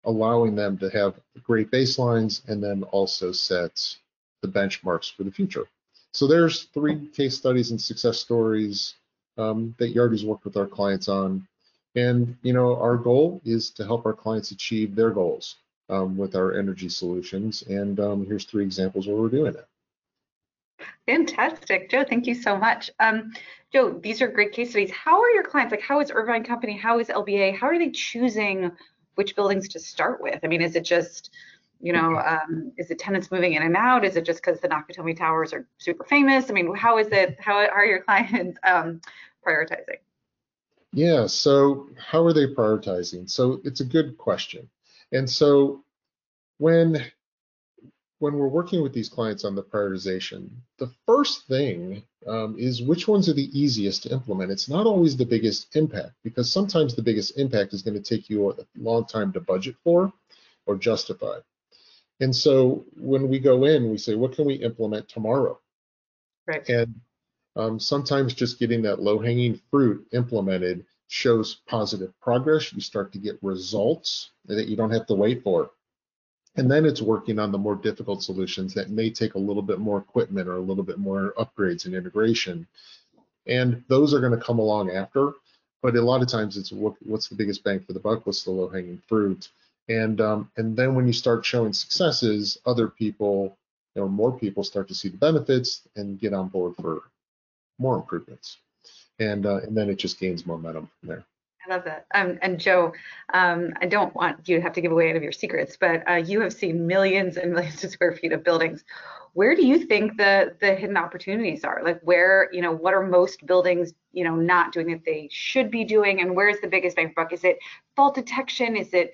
allowing them to have great baselines and then also set the benchmarks for the future. So there's three case studies and success stories um, that Yardi's worked with our clients on. And you know, our goal is to help our clients achieve their goals um, with our energy solutions. And um, here's three examples where we're doing it. Fantastic, Joe. Thank you so much. Um, Joe, these are great case studies. How are your clients? Like, how is Irvine Company? How is LBA? How are they choosing which buildings to start with? I mean, is it just you know, um, is it tenants moving in and out? Is it just because the Nakatomi Towers are super famous? I mean, how is it? How are your [laughs] clients um, prioritizing? Yeah, so how are they prioritizing? So it's a good question. And so when when we're working with these clients on the prioritization, the first thing um, is which ones are the easiest to implement. It's not always the biggest impact because sometimes the biggest impact is going to take you a long time to budget for or justify. And so when we go in, we say, what can we implement tomorrow? Right. And um, sometimes just getting that low hanging fruit implemented shows positive progress. You start to get results that you don't have to wait for. And then it's working on the more difficult solutions that may take a little bit more equipment or a little bit more upgrades and integration. And those are going to come along after. But a lot of times it's what, what's the biggest bang for the buck? What's the low hanging fruit? And um, and then when you start showing successes, other people, you know, more people start to see the benefits and get on board for more improvements. And uh, and then it just gains momentum from there. I love that. Um, and Joe, um, I don't want you to have to give away any of your secrets, but uh, you have seen millions and [laughs] millions of square feet of buildings where do you think the the hidden opportunities are like where you know what are most buildings you know not doing that they should be doing and where's the biggest bang for buck is it fault detection is it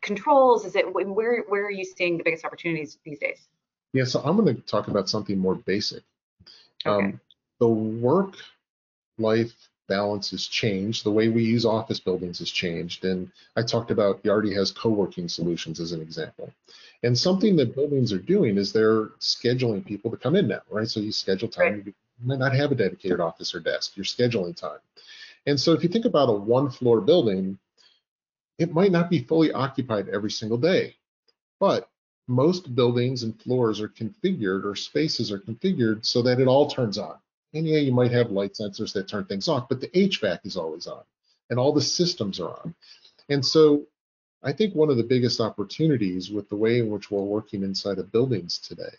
controls is it where where are you seeing the biggest opportunities these days Yeah, so I'm going to talk about something more basic. Okay. Um, the work life balance has changed. The way we use office buildings has changed. And I talked about Yardi has co working solutions as an example. And something that buildings are doing is they're scheduling people to come in now, right? So you schedule time. Right. You might not have a dedicated office or desk, you're scheduling time. And so if you think about a one floor building, it might not be fully occupied every single day, but most buildings and floors are configured or spaces are configured so that it all turns on. And yeah, you might have light sensors that turn things off, but the HVAC is always on and all the systems are on. And so I think one of the biggest opportunities with the way in which we're working inside of buildings today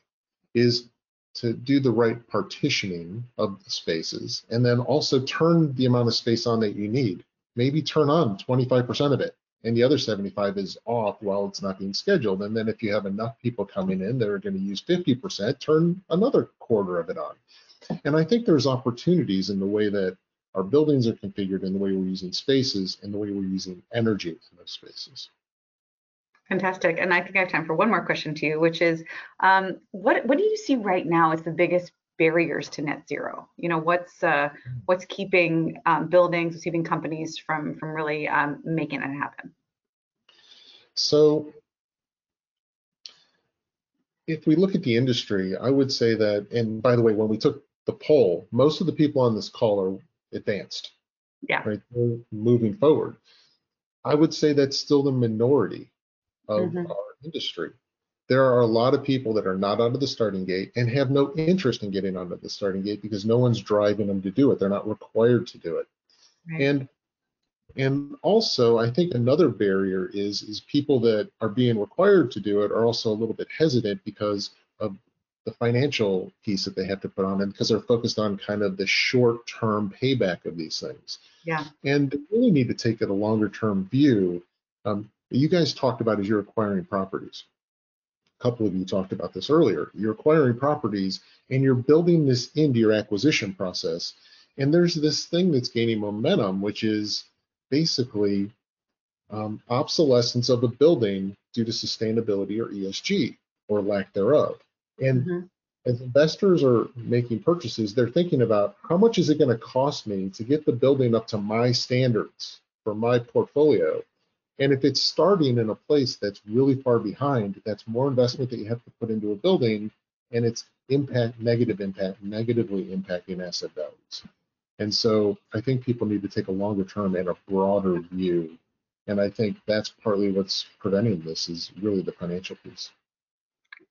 is to do the right partitioning of the spaces and then also turn the amount of space on that you need. Maybe turn on 25% of it and the other 75 is off while it's not being scheduled. And then if you have enough people coming in that are going to use 50%, turn another quarter of it on. And I think there's opportunities in the way that our buildings are configured and the way we're using spaces and the way we're using energy in those spaces. Fantastic. And I think I have time for one more question to you, which is um, what what do you see right now as the biggest barriers to net zero? You know, what's uh, what's keeping um, buildings, what's keeping companies from from really um, making it happen? So if we look at the industry, I would say that, and by the way, when we took the poll, most of the people on this call are advanced. Yeah. Right. They're moving forward. I would say that's still the minority of Mhm. our industry. There are a lot of people that are not out of the starting gate and have no interest in getting onto the starting gate because no one's driving them to do it. They're not required to do it. Right. And and also I think another barrier is is people that are being required to do it are also a little bit hesitant because of the financial piece that they have to put on and because they're focused on kind of the short term payback of these things. Yeah. And they really need to take it a longer term view. Um, you guys talked about as you're acquiring properties. A couple of you talked about this earlier. You're acquiring properties and you're building this into your acquisition process. And there's this thing that's gaining momentum, which is basically um, obsolescence of a building due to sustainability or ESG or lack thereof. And Mhm. as investors are making purchases, they're thinking about how much is it going to cost me to get the building up to my standards for my portfolio. And if it's starting in a place that's really far behind, that's more investment that you have to put into a building, and it's impact, negative impact, negatively impacting asset values. And so I think people need to take a longer term and a broader view. And I think that's partly what's preventing this is really the financial piece.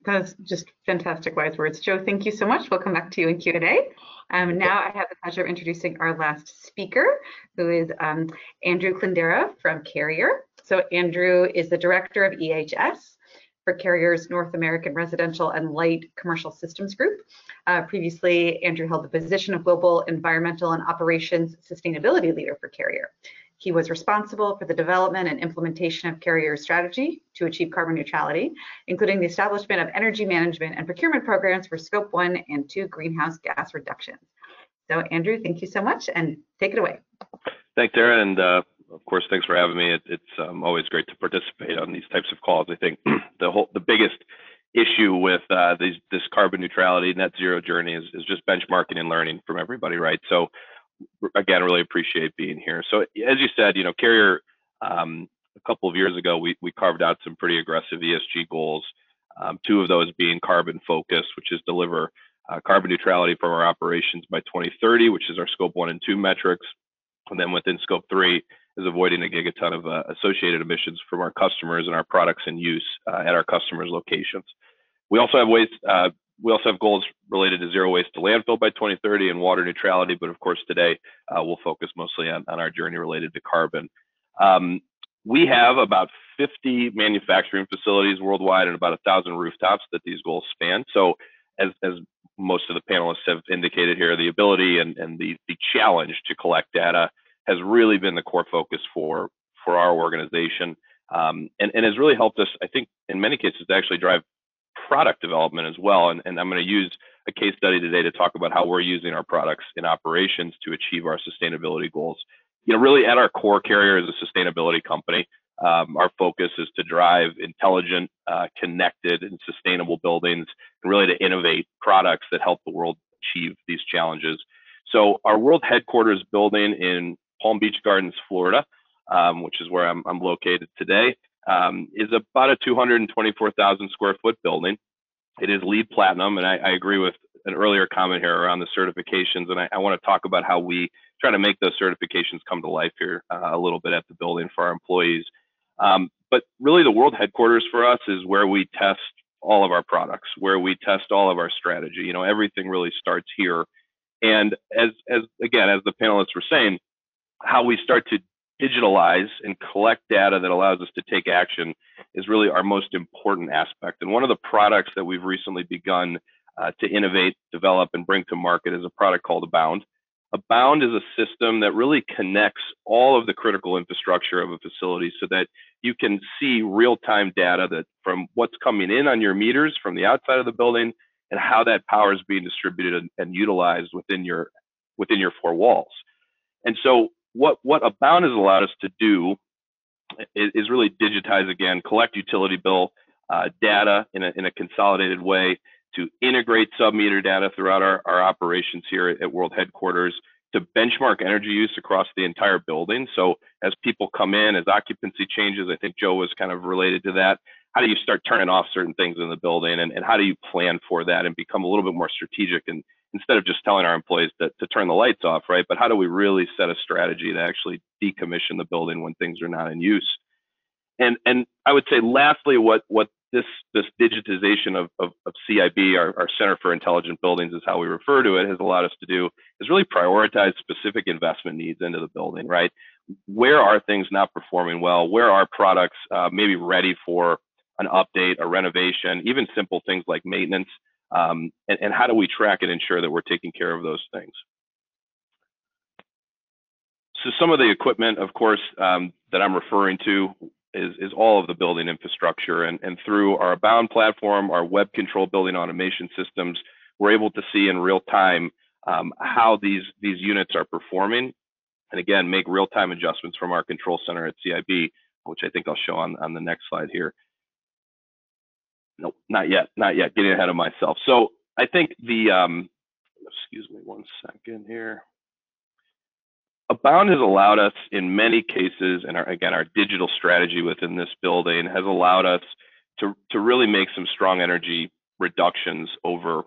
That's just fantastic wise words. Joe, thank you so much. We'll come back to you in Q&A. Um, now I have the pleasure of introducing our last speaker, who is um, Andrew Clindera from Carrier. So Andrew is the director of EHS for Carrier's North American Residential and Light Commercial Systems Group. Uh, previously, Andrew held the position of Global Environmental and Operations Sustainability Leader for Carrier. He was responsible for the development and implementation of Carrier's strategy to achieve carbon neutrality, including the establishment of energy management and procurement programs for scope one and two greenhouse gas reductions. So Andrew, thank you so much and take it away. Thanks, Tara, and uh, of course, thanks for having me. It, it's um, always great to participate on these types of calls. I think [clears throat] the whole, the biggest issue with uh, these, this carbon neutrality, net zero journey is, is just benchmarking and learning from everybody, right? So again, really appreciate being here. So as you said, you know, Carrier, um, a couple of years ago, we, we carved out some pretty aggressive ESG goals. Um, two of those being carbon focus, which is deliver uh, carbon neutrality from our operations by 2030, which is our scope one and two metrics. And then within scope three is avoiding a gigaton of uh, associated emissions from our customers and our products in use uh, at our customers' locations. We also have ways, uh, we also have goals related to zero waste to landfill by 2030 and water neutrality, but of course today uh, we'll focus mostly on, on, our journey related to carbon. Um, we have about 50 manufacturing facilities worldwide and about a thousand rooftops that these goals span. So as, as most of the panelists have indicated here, the ability and, and the, the challenge to collect data has really been the core focus for, for our organization um, and, and has really helped us, I think, in many cases, to actually drive product development as well. And, and I'm going to use a case study today to talk about how we're using our products in operations to achieve our sustainability goals. You know, really at our core, Carrier is a sustainability company. Um, our focus is to drive intelligent, uh, connected, and sustainable buildings, and really to innovate products that help the world achieve these challenges. So our world headquarters building in Palm Beach Gardens, Florida, um, which is where I'm, I'm located today, um, is about a 224,000 square foot building. It is LEED Platinum, and I, I, agree with an earlier comment here around the certifications, and I, I want to talk about how we try to make those certifications come to life here uh, a little bit at the building for our employees. Um, but really, the world headquarters for us is where we test all of our products, where we test all of our strategy. You know, everything really starts here. And as as again, as the panelists were saying, how we start to digitalize and collect data that allows us to take action is really our most important aspect. And one of the products that we've recently begun uh, to innovate, develop, and bring to market is a product called Abound. Abound is a system that really connects all of the critical infrastructure of a facility so that you can see real-time data that from what's coming in on your meters from the outside of the building and how that power is being distributed and, and utilized within your within your four walls. And so what what Abound has allowed us to do is, is really digitize again, collect utility bill uh, data in a, in a consolidated way to integrate sub-meter data throughout our, our operations here at World Headquarters, to benchmark energy use across the entire building. So as people come in, as occupancy changes, I think Joe was kind of related to that. How do you start turning off certain things in the building and, and how do you plan for that and become a little bit more strategic and instead of just telling our employees to, to turn the lights off, right? But how do we really set a strategy to actually decommission the building when things are not in use? And and I would say lastly, what what this this digitization of, of, of CIB, our, our Center for Intelligent Buildings is how we refer to it, has allowed us to do is really prioritize specific investment needs into the building, right? Where are things not performing well? Where are products uh, maybe ready for an update, a renovation, even simple things like maintenance? Um, and, and how do we track and ensure that we're taking care of those things? So some of the equipment, of course, um, that I'm referring to is, is all of the building infrastructure. And, and through our Abound platform, our WebCTRL building automation systems, we're able to see in real time um, how these, these units are performing. And again, make real time adjustments from our control center at CIB, which I think I'll show on, on the next slide here. No, not yet, not yet, getting ahead of myself. So I think the, um, excuse me one second here. Abound has allowed us in many cases, and our, again, our digital strategy within this building has allowed us to, to really make some strong energy reductions over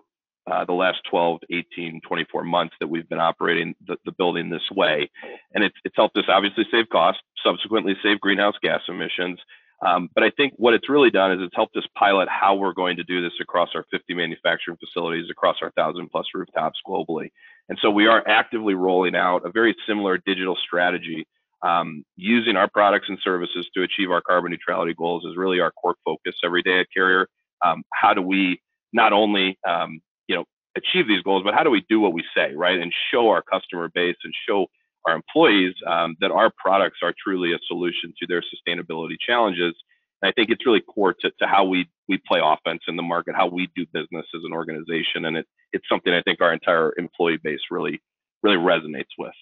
uh, the last 12, 18, 24 months that we've been operating the, the building this way. And it's, it's helped us obviously save costs, subsequently save greenhouse gas emissions. Um, but I think what it's really done is it's helped us pilot how we're going to do this across our 50 manufacturing facilities, across our 1,000 plus rooftops globally. And so we are actively rolling out a very similar digital strategy. Um, using our products and services to achieve our carbon neutrality goals is really our core focus every day at Carrier. Um, how do we not only um, you know achieve these goals, but how do we do what we say, right, and show our customer base and show our employees um, that our products are truly a solution to their sustainability challenges. And I think it's really core to, to how we we play offense in the market, how we do business as an organization, and it it's something I think our entire employee base really really resonates with.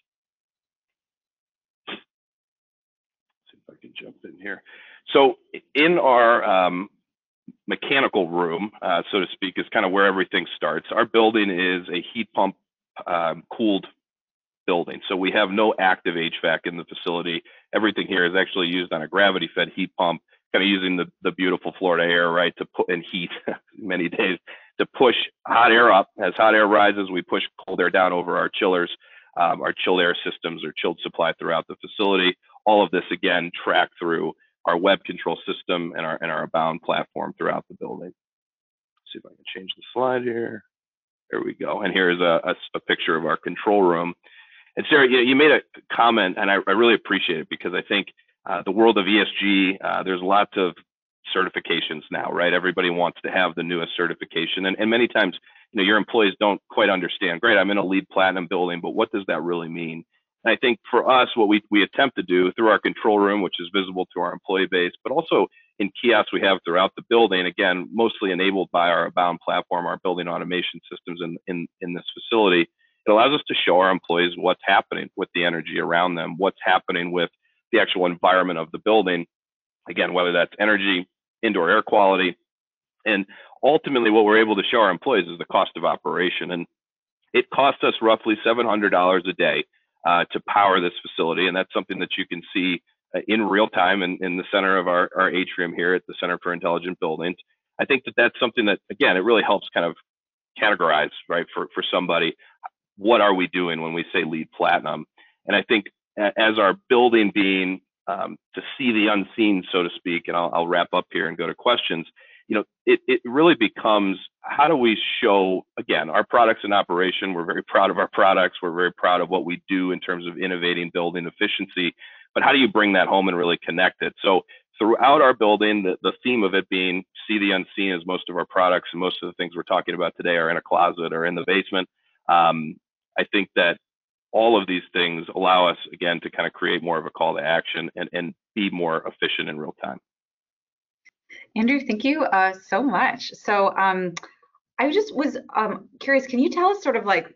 Let's see if I can jump in here. So in our um, mechanical room, uh, so to speak, is kind of where everything starts. Our building is a heat pump um, cooled building. So we have no active HVAC in the facility. Everything here is actually used on a gravity fed heat pump, kind of using the, the beautiful Florida air, right, to put in heat [laughs] many days to push hot air up. As hot air rises, we push cold air down over our chillers, um, our chilled air systems or chilled supply throughout the facility. All of this again tracked through our WebCTRL system and our and our Abound platform throughout the building. Let's see if I can change the slide here. There we go. And here's a, a, a picture of our control room. And Sarah, you, you made a comment, and I, I, really appreciate it because I think uh, the world of ESG, uh, there's lots of certifications now, right? Everybody wants to have the newest certification, and, and many times, you know, your employees don't quite understand. Great, I'm in a LEED platinum building, but what does that really mean? And I think for us, what we we attempt to do through our control room, which is visible to our employee base, but also in kiosks we have throughout the building, again, mostly enabled by our Abound platform, our building automation systems in in, in this facility it allows us to show our employees what's happening with the energy around them, what's happening with the actual environment of the building. again, whether that's energy, indoor air quality, and ultimately what we're able to show our employees is the cost of operation. And it costs us roughly $700 a day uh, to power this facility. And that's something that you can see uh, in real time in, in the center of our, our atrium here at the Center for Intelligent Buildings. I think that that's something that, again, it really helps kind of categorize, right, for, for somebody, what are we doing when we say LEED platinum? And I think as our building being um, to see the unseen, so to speak, and I'll, I'll wrap up here and go to questions, you know, it, it really becomes how do we show, again, our products in operation, we're very proud of our products, we're very proud of what we do in terms of innovating building efficiency, but how do you bring that home and really connect it? So throughout our building, the, the theme of it being see the unseen as most of our products and most of the things we're talking about today are in a closet or in the basement. Um, I think that all of these things allow us again to kind of create more of a call to action and, and be more efficient in real time. Andrew, thank you uh, so much. So um, I just was um, curious, can you tell us sort of like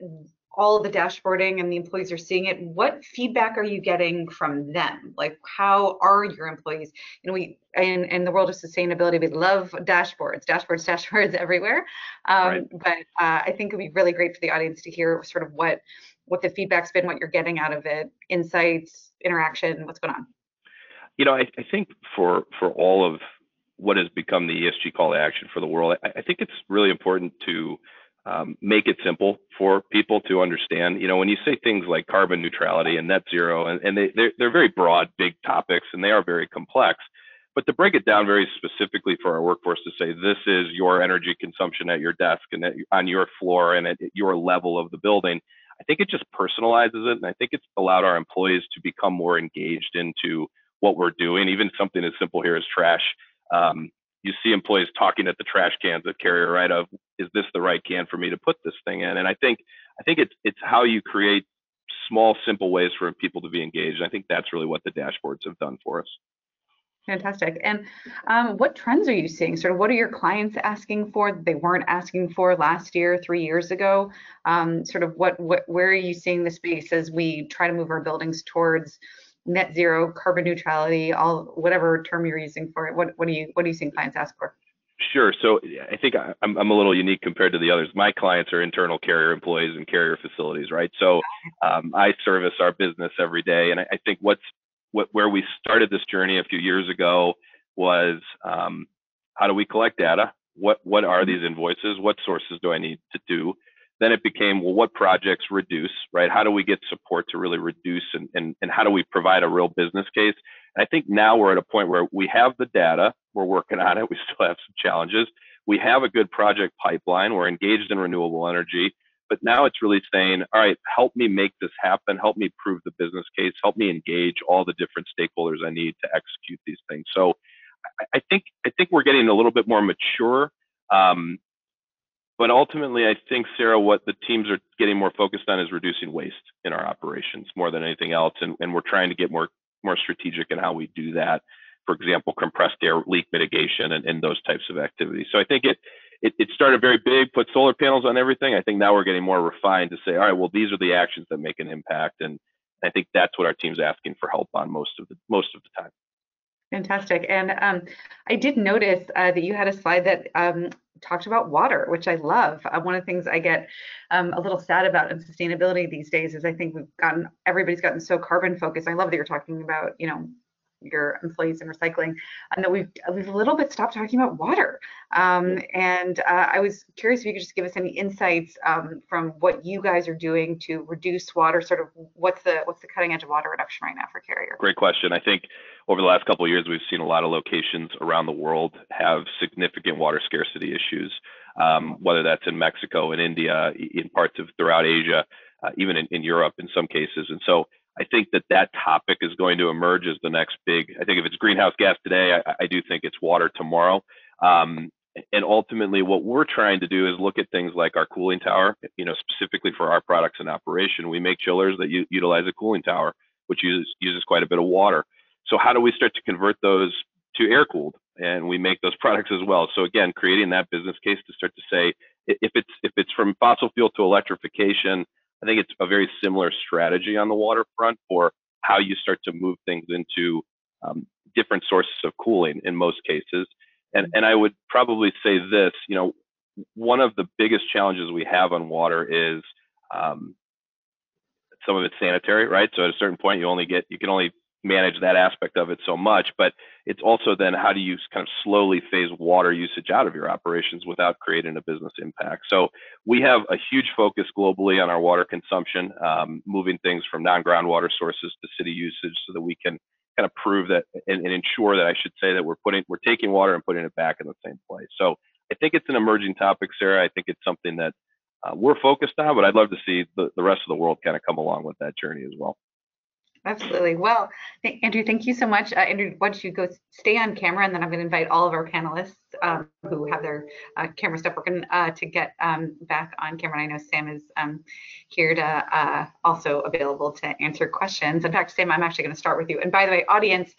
all the dashboarding and the employees are seeing it, what feedback are you getting from them? Like how are your employees? You know, we in, in the world of sustainability, we love dashboards, dashboards, [laughs] dashboards everywhere. Um, right. But uh, I think it'd be really great for the audience to hear sort of what what the feedback's been, what you're getting out of it, insights, interaction, what's going on. You know, I, I think for for all of what has become the ESG call to action for the world, I, I think it's really important to um, make it simple for people to understand. You know, when you say things like carbon neutrality and net zero, and, and they, they're, they're very broad, big topics, and they are very complex. But to break it down very specifically for our workforce to say this is your energy consumption at your desk and at, on your floor and at your level of the building, I think it just personalizes it. And I think it's allowed our employees to become more engaged into what we're doing, even something as simple here as trash. Um, you see employees talking at the trash cans at Carrier, right? Of is this the right can for me to put this thing in? And I think I think it's it's how you create small, simple ways for people to be engaged. I think that's really what the dashboards have done for us. Fantastic. And um, what trends are you seeing? Sort of what are your clients asking for that they weren't asking for last year, three years ago? Um, sort of what, what, where are you seeing the space as we try to move our buildings towards net zero, carbon neutrality, all whatever term you're using for it? What, what are you, what are you seeing clients ask for? Sure. So I think I'm, I'm a little unique compared to the others. My clients are internal carrier employees and carrier facilities, right? So um, I service our business every day, and I, I think what's what, where we started this journey a few years ago was um, how do we collect data? What what are these invoices? What sources do I need to do? Then it became well, what projects reduce, right? How do we get support to really reduce, and and, and how do we provide a real business case? And I think now we're at a point where we have the data, we're working on it. We [laughs] still have some challenges. We have a good project pipeline. We're engaged in renewable energy. But now it's really saying, all right, help me make this happen. Help me prove the business case. Help me engage all the different stakeholders I need to execute these things. So I think I think we're getting a little bit more mature. Um, but ultimately, I think Sarah, what the teams are getting more focused on is reducing waste in our operations more than anything else, and, and we're trying to get more more strategic in how we do that. For example, compressed air leak mitigation and, and those types of activities. So I think it it, it started very big, put solar panels on everything. I think now we're getting more refined to say, all right, well, these are the actions that make an impact, and I think that's what our team's asking for help on most of the most of the time. Fantastic. And um, I did notice uh, that you had a slide that um, talked about water, which I love. Uh, one of the things I get um, a little sad about in sustainability these days is I think we've gotten everybody's gotten so carbon focused. I love that you're talking about you know your employees in recycling, and that we've we've a little bit stopped talking about water. Um, and uh, I was curious if you could just give us any insights um, from what you guys are doing to reduce water. Sort of what's the what's the cutting edge of water reduction right now for Carrier? Great question. I think over the last couple of years, we've seen a lot of locations around the world have significant water scarcity issues. Um, whether that's in Mexico, in India, in parts of throughout Asia, uh, even in, in Europe in some cases. And so I think that that topic is going to emerge as the next big. I think if it's greenhouse gas today, I, I do think it's water tomorrow. Um, and ultimately, what we're trying to do is look at things like our cooling tower. You know, specifically for our products in operation, we make chillers that u- utilize a cooling tower, which uses uses quite a bit of water. So how do we start to convert those to air cooled? And we make those [laughs] products as well. So again, creating that business case to start to say if it's if it's from fossil fuel to electrification I think it's a very similar strategy on the waterfront for how you start to move things into um, different sources of cooling in most cases. And, and I would probably say this, you know, one of the biggest challenges we have on water is um, some of it's sanitary, right? So at a certain point, you only get, you can only manage that aspect of it so much, but it's also then how do you kind of slowly phase water usage out of your operations without creating a business impact. So we have a huge focus globally on our water consumption, um, moving things from non-groundwater sources to city usage so that we can kind of prove that and, and, ensure that I should say that we're putting we're taking water and putting it back in the same place. So I think it's an emerging topic, Sarah. I think it's something that uh, we're focused on, but I'd love to see the, the rest of the world kind of come along with that journey as well. Absolutely. Well, Andrew, thank you so much. Uh, Andrew, why don't you go stay on camera and then I'm going to invite all of our panelists um, who have their uh, camera stuff working uh, to get um, back on camera. And I know Sam is um, here to uh, also available to answer questions. In fact, Sam, I'm actually going to start with you. And by the way, audience,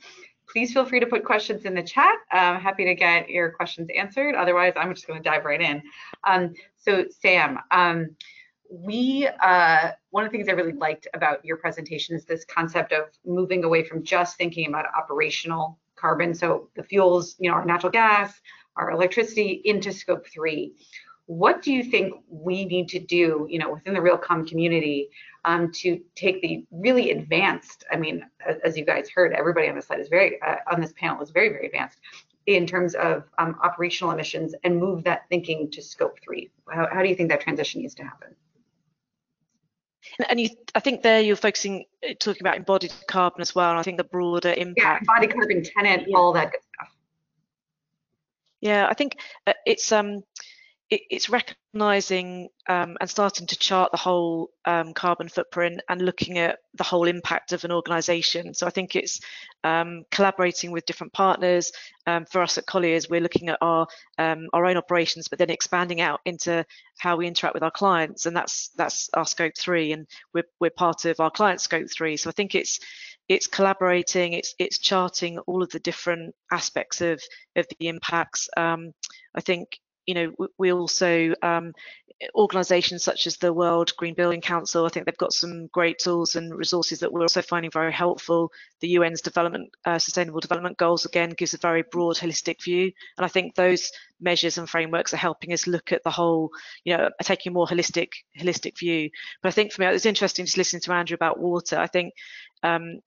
please feel free to put questions in the chat. I'm happy to get your questions answered. Otherwise, I'm just going to dive right in. Um, so Sam, um, we uh, one of the things I really liked about your presentation is this concept of moving away from just thinking about operational carbon, so the fuels, you know, our natural gas, our electricity, into scope three. What do you think we need to do, you know, within the RealComm community um, to take the really advanced? I mean, as you guys heard, everybody on this slide is very uh, on this panel is very very advanced in terms of um, operational emissions and move that thinking to scope three. How, how do you think that transition needs to happen? And you, I think there you're focusing, uh, talking about embodied carbon as well, and I think the broader impact. Yeah, embodied carbon tenant, yeah. all that good stuff. Yeah, I think uh, it's um, it, it's recognizing um, and starting to chart the whole um, carbon footprint and looking at the whole impact of an organization. So I think it's um, collaborating with different partners. Um, for us at Colliers, we're looking at our um, our own operations, but then expanding out into how we interact with our clients, and that's that's our scope three, and we're we're part of our client scope three. So I think it's it's collaborating, it's it's charting all of the different aspects of of the impacts. Um, I think you know, we also um, organisations such as the World Green Building Council. I think they've got some great tools and resources that we're also finding very helpful. The UN's development uh, Sustainable Development Goals again gives a very broad, holistic view, and I think those measures and frameworks are helping us look at the whole, you know, taking a more holistic, holistic view. But I think for me, it was interesting just listening to Andrew about water. I think. Um,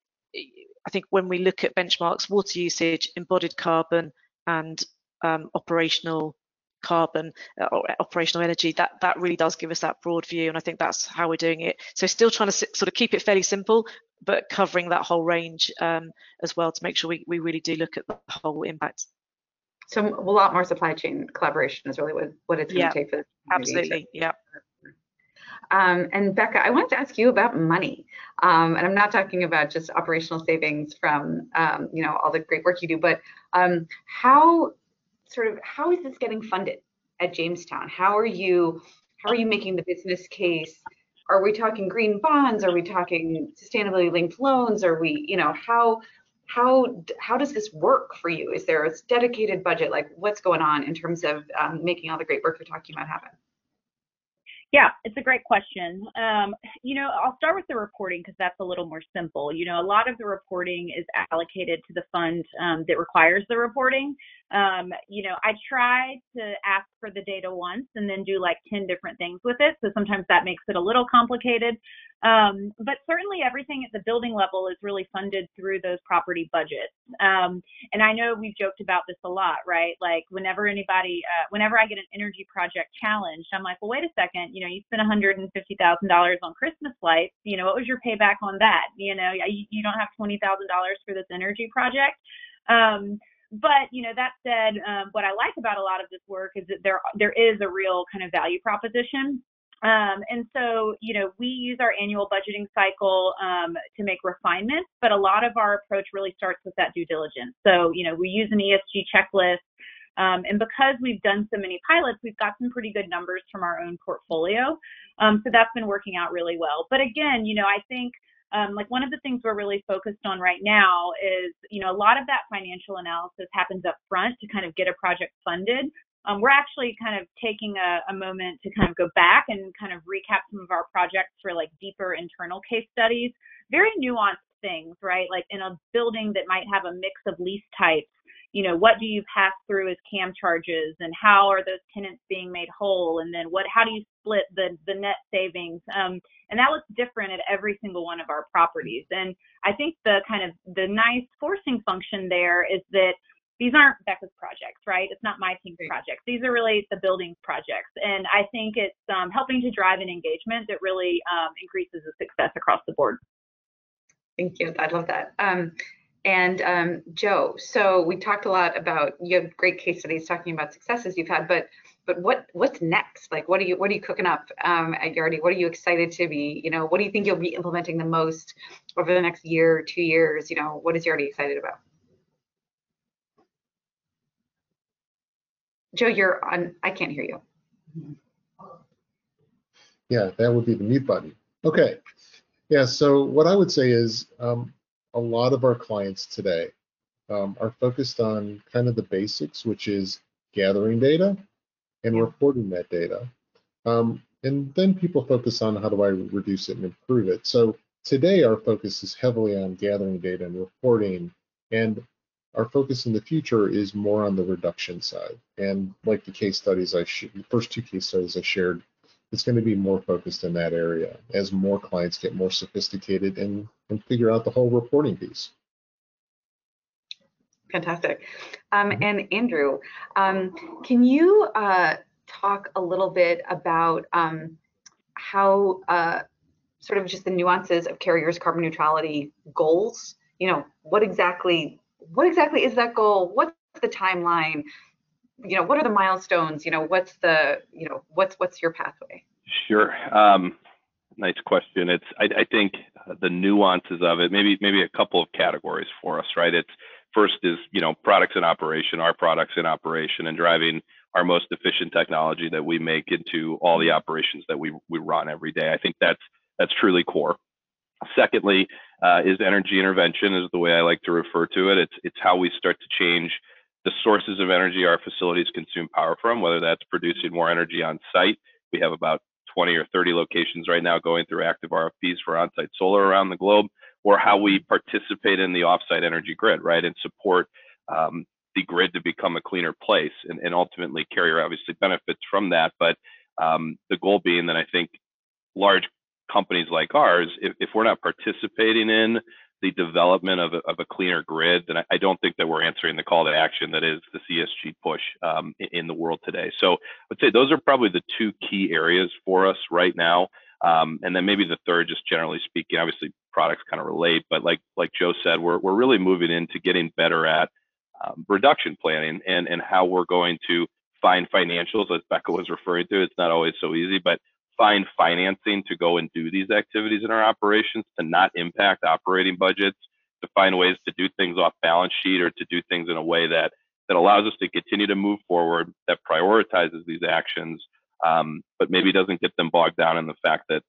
I think when we look at benchmarks, water usage, embodied carbon, and um, operational carbon uh, or operational energy that that really does give us that broad view and i think that's how we're doing it. So still trying to sort of keep it fairly simple but covering that whole range um, as well to make sure we, we really do look at the whole impact. So a lot more supply chain collaboration is really what, what it's going yeah, to take for absolutely yeah. Um, and Becca, I wanted to ask you about money. Um, and I'm not talking about just operational savings from, um, you know, all the great work you do, but um, how sort of how is this getting funded at Jamestown? How are you how are you making the business case? Are we talking green bonds? Are we talking sustainability linked loans? Are we, you know, how how how does this work for you? Is there a dedicated budget? Like what's going on in terms of um, making all the great work you're talking about happen? Yeah, it's a great question. Um, you know, I'll start with the reporting because that's a little more simple. You know, a lot of the reporting is allocated to the fund um, that requires the reporting. Um, you know, I try to ask for the data once and then do like 10 different things with it. So sometimes that makes it a little complicated. Um, but certainly everything at the building level is really funded through those property budgets. Um, and I know we've joked about this a lot, right? Like whenever anybody, uh, whenever I get an energy project challenged, I'm like, well, wait a second, you know, you spent $150,000 on Christmas lights, you know, what was your payback on that? You know, you, you don't have $20,000 for this energy project. Um, but you know that said um, what i like about a lot of this work is that there there is a real kind of value proposition um, and so, you know, we use our annual budgeting cycle um, to make refinements, but a lot of our approach really starts with that due diligence. So, you know, we use an ESG checklist. Um, and because we've done so many pilots, we've got some pretty good numbers from our own portfolio. Um, so that's been working out really well. But again, you know, I think um, like one of the things we're really focused on right now is, you know, a lot of that financial analysis happens up front to kind of get a project funded um, we're actually kind of taking a, a, moment to kind of go back and kind of recap some of our projects for like deeper internal case studies, very nuanced things, right? Like in a building that might have a mix of lease types, you know, what do you pass through as CAM charges and how are those tenants being made whole? And then what, how do you split the, the net savings? Um, and that looks different at every single one of our properties. And I think the kind of the nice forcing function there is that these aren't Becca's projects, right? It's not my team's projects. These are really the building's projects. And I think it's um, helping to drive an engagement that really um, increases the success across the board. Thank you. I love that. Um, and um, Joe, so we talked a lot about you have great case studies talking about successes you've had, but but what what's next? Like what are you what are you cooking up um, at Yardi? What are you excited to be? You know, what do you think you'll be implementing the most over the next year, two years? You know, what is Yardi excited about? Joe, you're on. I can't hear you. Yeah, that would be the mute button. Okay. Yeah, so what I would say is um, a lot of our clients today um, are focused on kind of the basics, which is gathering data and reporting that data. Um, and then people focus on how do I reduce it and improve it. So today our focus is heavily on gathering data and reporting. And our focus in the future is more on the reduction side. And like the case studies I, the first two case studies I shared, it's going to be more focused in that area as more clients get more sophisticated and, and figure out the whole reporting piece. Fantastic. Um, mm-hmm. and Andrew, um, can you uh, talk a little bit about um, how uh, sort of just the nuances of Carrier's carbon neutrality goals? You know, what exactly what exactly is that goal? What's the timeline? you know, what are the milestones? You know, what's the, you know, what's what's your pathway? Sure. Um, nice question. It's I, I think the nuances of it. Maybe maybe a couple of categories for us, right? It's first is you know products in operation, our products in operation, and driving our most efficient technology that we make into all the operations that we we run every day. I think that's that's truly core. Secondly, uh, is energy intervention is the way I like to refer to it. It's it's how we start to change the sources of energy our facilities consume power from, whether that's producing more energy on site. We have about 20 or 30 locations right now going through active RFPs for on-site solar around the globe, or how we participate in the offsite energy grid, right, and support um, the grid to become a cleaner place. And, and, ultimately, Carrier obviously benefits from that. But um, the goal being that I think large companies like ours, if, if we're not participating in the development of a, of a cleaner grid, then I, I, don't think that we're answering the call to action that is the ESG push um, in, in, the world today. So I'd say those are probably the two key areas for us right now. Um, and then maybe the third, just generally speaking, obviously products kind of relate, but like like Joe said, we're we're really moving into getting better at um, reduction planning and and how we're going to find financials, as Becca was referring to. It's not always so easy, but find financing to go and do these activities in our operations to not impact operating budgets, to find ways to do things off balance sheet or to do things in a way that that allows us to continue to move forward, that prioritizes these actions, um, but maybe doesn't get them bogged down in the fact that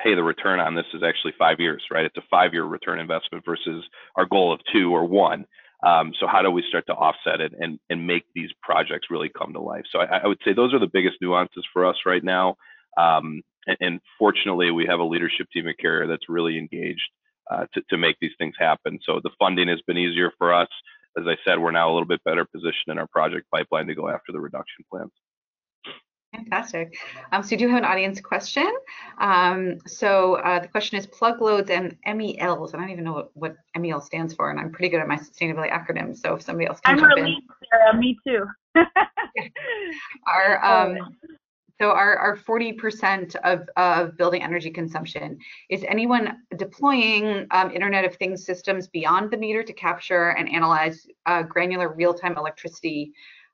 hey, the return on this is actually five years, right? It's a five-year return investment versus our goal of two or one. Um, so how do we start to offset it and and make these projects really come to life? So I, I would say those are the biggest nuances for us right now. Um, and, and, fortunately, we have a leadership team at Carrier that's really engaged uh, to, to make these things happen. So the funding has been easier for us. As I said, we're now a little bit better positioned in our project pipeline to go after the reduction plans. Fantastic. Um, so you do have an audience question. Um, so uh, the question is plug loads and MELs. I don't even know what, what MEL stands for, and I'm pretty good at my sustainability acronyms. So if somebody else can I'm jump really, in. Sarah, me too. [laughs] Our um, so our, our 40% of, of building energy consumption, is anyone deploying um, Internet of Things systems beyond the meter to capture and analyze uh, granular real-time electricity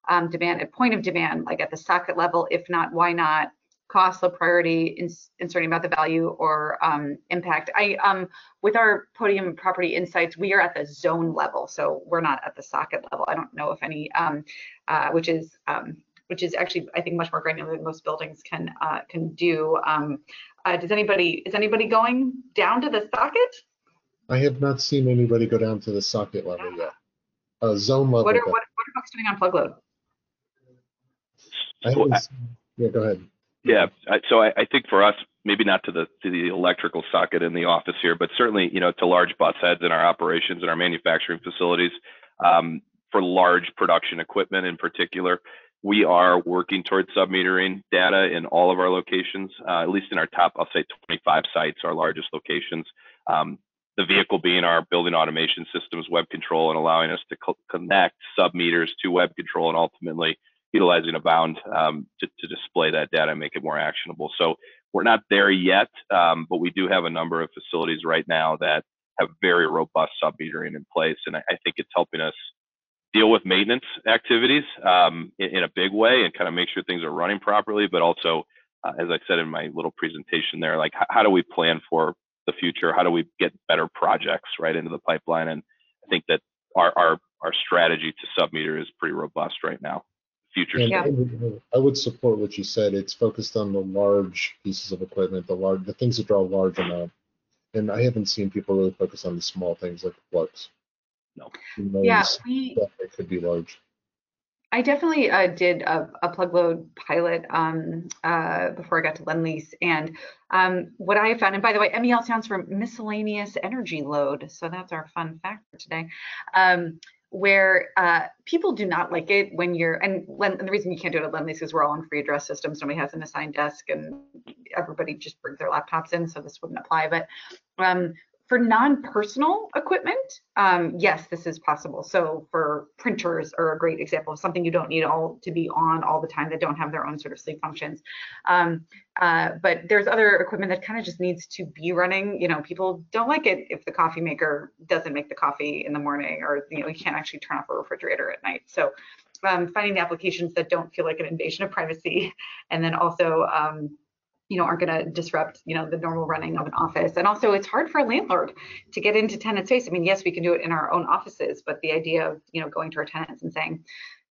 um, demand at point of demand, like at the socket level? If not, why not? Cost, low priority, ins inserting about the value or um, impact. I um, with our podium property insights, we are at the zone level, so we're not at the socket level. I don't know if any, um, uh, which is um, which is actually I think much more granular than most buildings can uh, can do. Um, uh, does anybody is anybody going down to the socket? I have not seen anybody go down to the socket level yet. Uh, zone level. What are, what, what are folks doing on plug load? I yeah, go ahead. Yeah, so I, I think for us, maybe not to the to the electrical socket in the office here, but certainly you know to large bus heads in our operations and our manufacturing facilities um, for large production equipment in particular. We are working towards submetering data in all of our locations, uh, at least in our top, I'll say 25 sites, our largest locations. Um, the vehicle being our building automation systems WebCTRL and allowing us to co- connect sub meters to WebCTRL and ultimately utilizing Abound um, to, to, display that data and make it more actionable. So we're not there yet, um, but we do have a number of facilities right now that have very robust submetering in place, and I, I, think it's helping us deal with maintenance activities um, in, in, a big way and kind of make sure things are running properly, but also, uh, as I said in my little presentation there, like how do we plan for the future? How do we get better projects right into the pipeline? And I think that our our, our strategy to submeter is pretty robust right now. Future. Yeah. I would support what you said. It's focused on the large pieces of equipment, the large, the things that draw large amount. And I haven't seen people really focus on the small things like plugs. No. Yeah, we. It could be large. I definitely uh, did a, a, plug load pilot um, uh, before I got to Lendlease. And um, what I found, and by the way, MEL stands for miscellaneous energy load. So that's our fun fact for today. Um, where uh, people do not like it when you're, and, and, the reason you can't do it at Lendlease is we're all on free address systems. Nobody has an assigned desk and everybody just brings their laptops in. So this wouldn't apply. But um, for non-personal equipment, um, yes, this is possible. So for printers are a great example of something you don't need all to be on all the time that don't have their own sort of sleep functions. Um, uh, but there's other equipment that kind of just needs to be running. You know, people don't like it if the coffee maker doesn't make the coffee in the morning or, you know, you can't actually turn off a refrigerator at night. So um, finding the applications that don't feel like an invasion of privacy and then also um, you know, aren't going to disrupt, you know, the normal running of an office. And also, it's hard for a landlord to get into tenant space. I mean, yes, we can do it in our own offices, but the idea of, you know, going to our tenants and saying,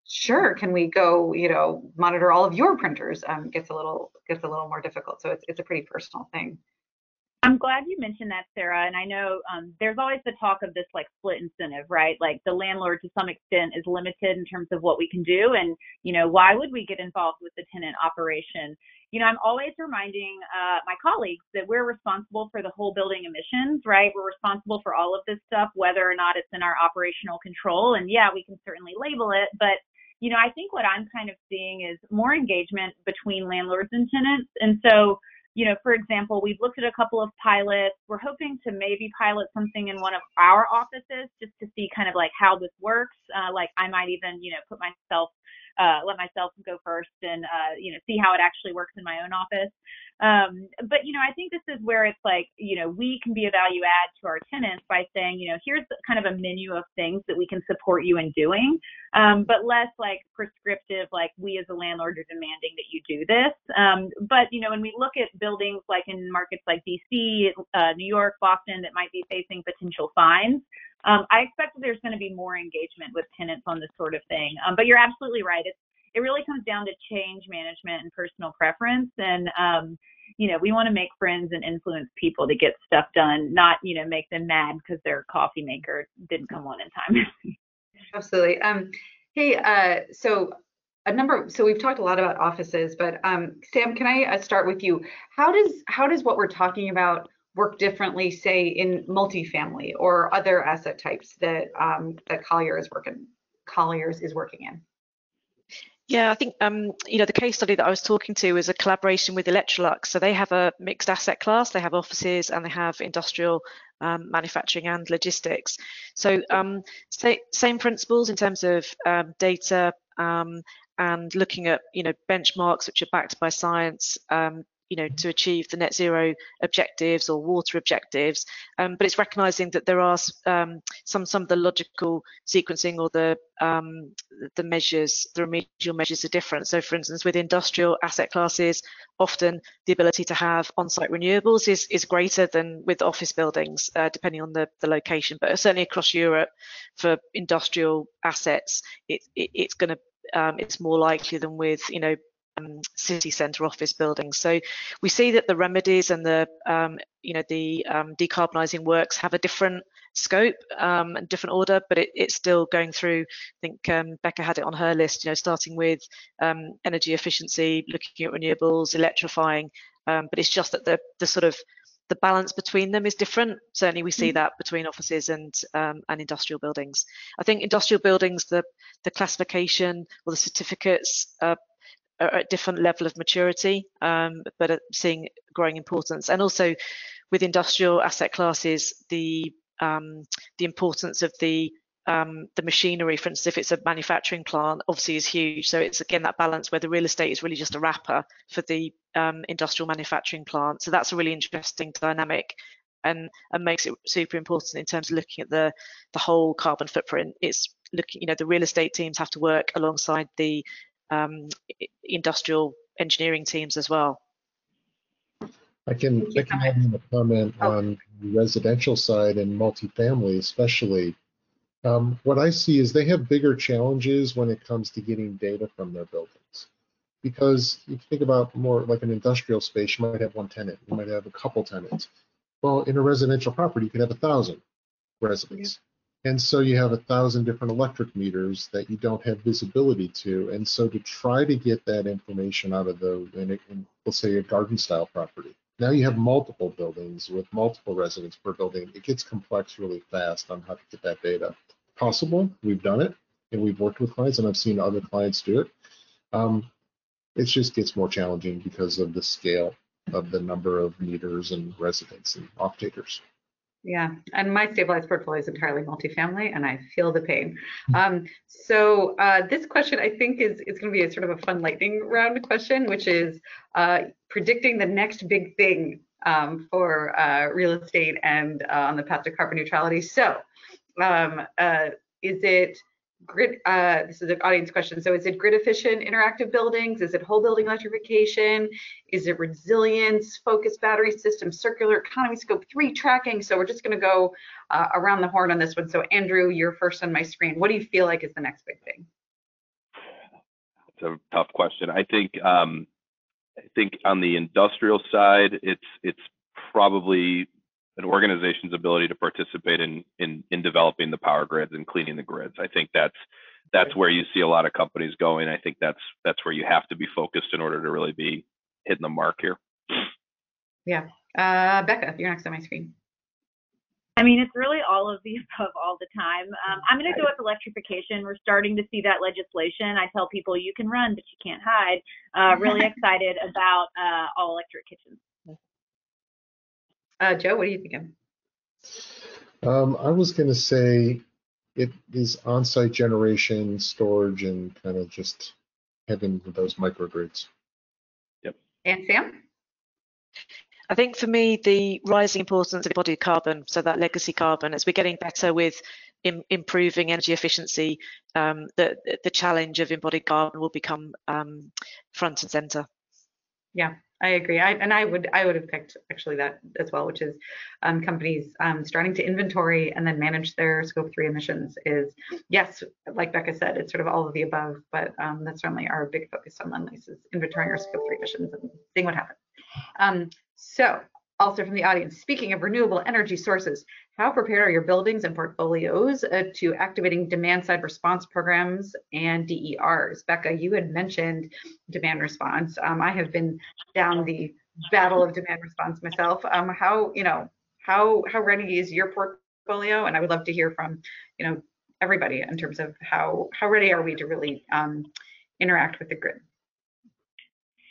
sure, can we go, you know, monitor all of your printers um, gets a little gets a little more difficult. So it's it's a pretty personal thing. I'm glad you mentioned that, Sarah. And I know um, there's always the talk of this like split incentive, right? Like the landlord to some extent is limited in terms of what we can do. And, you know, why would we get involved with the tenant operation? You know, I'm always reminding uh, my colleagues that we're responsible for the whole building emissions, right? We're responsible for all of this stuff, whether or not it's in our operational control. And yeah, we can certainly label it, but you know, I think what I'm kind of seeing is more engagement between landlords and tenants. And so, you know, for example, we've looked at a couple of pilots. We're hoping to maybe pilot something in one of our offices just to see kind of like how this works. Uh, like I might even, you know, put myself uh, let myself go first and uh, you know see how it actually works in my own office. Um, but you know, I think this is where it's like you know we can be a value add to our tenants by saying you know here's kind of a menu of things that we can support you in doing, um, but less like prescriptive like we as a landlord are demanding that you do this. Um, but you know, when we look at buildings like in markets like DC, uh, New York, Boston that might be facing potential fines. Um, I expect that there's going to be more engagement with tenants on this sort of thing. Um, but you're absolutely right. It's it really comes down to change management and personal preference. And um, you know, we want to make friends and influence people to get stuff done, not you know make them mad because their coffee maker didn't come on in time. [laughs] absolutely. Um, hey, uh, so a number so we've talked a lot about offices but um, sam can i uh, start with you how does how does what we're talking about work differently, say in multifamily or other asset types that um, that Collier is working Colliers is working in? Yeah, I think um, you know the case study that I was talking to is a collaboration with Electrolux. So they have a mixed asset class. They have offices and they have industrial um, manufacturing and logistics. So um, same principles in terms of um, data um, and looking at you know benchmarks which are backed by science, um, you know, to achieve the net zero objectives or water objectives. Um, but it's recognizing that there are um, some some of the logical sequencing or the um, the measures, the remedial measures are different. So, for instance, with industrial asset classes, often the ability to have on-site renewables is is greater than with office buildings, uh, depending on the the location. But certainly across Europe, for industrial assets, it, it it's going to um, it's more likely than with you know um, city centre office buildings. So we see that the remedies and the um, you know the um, decarbonising works have a different scope um, and different order, but it, it's still going through. I think um, Becca had it on her list. You know, starting with um, energy efficiency, looking at renewables, electrifying. um, but it's just that the the sort of the balance between them is different. Certainly, we see Mm-hmm. that between offices and um, and industrial buildings. I think industrial buildings, the the classification or the certificates uh, are at different level of maturity, um, but are seeing growing importance. And also, with industrial asset classes, the um, the importance of the um, the machinery, for instance, if it's a manufacturing plant, obviously is huge. So it's again that balance where the real estate is really just a wrapper for the um, industrial manufacturing plant. So that's a really interesting dynamic and, and makes it super important in terms of looking at the, the whole carbon footprint. It's looking, you know, the real estate teams have to work alongside the um, industrial engineering teams as well. I can, I can add in a comment Oh. on the residential side and multifamily especially. Um, what I see is they have bigger challenges when it comes to getting data from their buildings. Because if you think about more like an industrial space, you might have one tenant, you might have a couple tenants. Well, in a residential property, you could have a thousand residents. And so you have a thousand different electric meters that you don't have visibility to. And so to try to get that information out of the, in, in let's say a garden style property, now you have multiple buildings with multiple residents per building. It gets complex really fast on how to get that data. Possible, we've done it, and we've worked with clients, and I've seen other clients do it. Um, it just gets more challenging because of the scale of the number of meters and residents and off takers. Yeah, and my stabilized portfolio is entirely multifamily, and I feel the pain. Um, so uh, this question, I think, is is going to be a sort of a fun lightning round question, which is uh, predicting the next big thing um, for uh, real estate and uh, on the path to carbon neutrality. So, um, uh, is it grid? Uh, this is an audience question. So, is it grid efficient interactive buildings? Is it whole building electrification? Is it resilience, focused battery system, circular economy, scope three tracking? So we're just going to go uh, around the horn on this one. So Andrew, you're first on my screen. What do you feel like is the next big thing? It's a tough question. I think um, I think on the industrial side, it's it's probably an organization's ability to participate in in in developing the power grids and cleaning the grids. I think that's that's where you see a lot of companies going. I think that's that's where you have to be focused in order to really be hitting the mark here. Yeah, uh, Becca, you're next on my screen. I mean, it's really all of the above all the time. Um, I'm going to go with electrification. We're starting to see that legislation. I tell people you can run, but you can't hide. Uh, really [laughs] excited about uh, all electric kitchens. Uh, Joe, what are you thinking? Um, I was going to say it is on-site generation, storage, and kind of just having those microgrids. Yep. And Sam? I think for me, the rising importance of embodied carbon, so that legacy carbon, as we're getting better with Im improving energy efficiency, um, the the challenge of embodied carbon will become um, front and center. Yeah, I agree. I, and I would I would have picked actually that as well, which is um, companies um, starting to inventory and then manage their scope three emissions. Is yes, like Becca said, it's sort of all of the above, but um, that's certainly our big focus on Lendlease is inventorying our scope three emissions and seeing what happens. Um, so also from the audience, speaking of renewable energy sources, how prepared are your buildings and portfolios uh, to activating demand side response programs and DERs? Becca, you had mentioned demand response. Um, I have been down the battle of demand response myself. Um, how, you know, how how ready is your portfolio? And I would love to hear from, you know, everybody in terms of how how ready are we to really um, interact with the grid?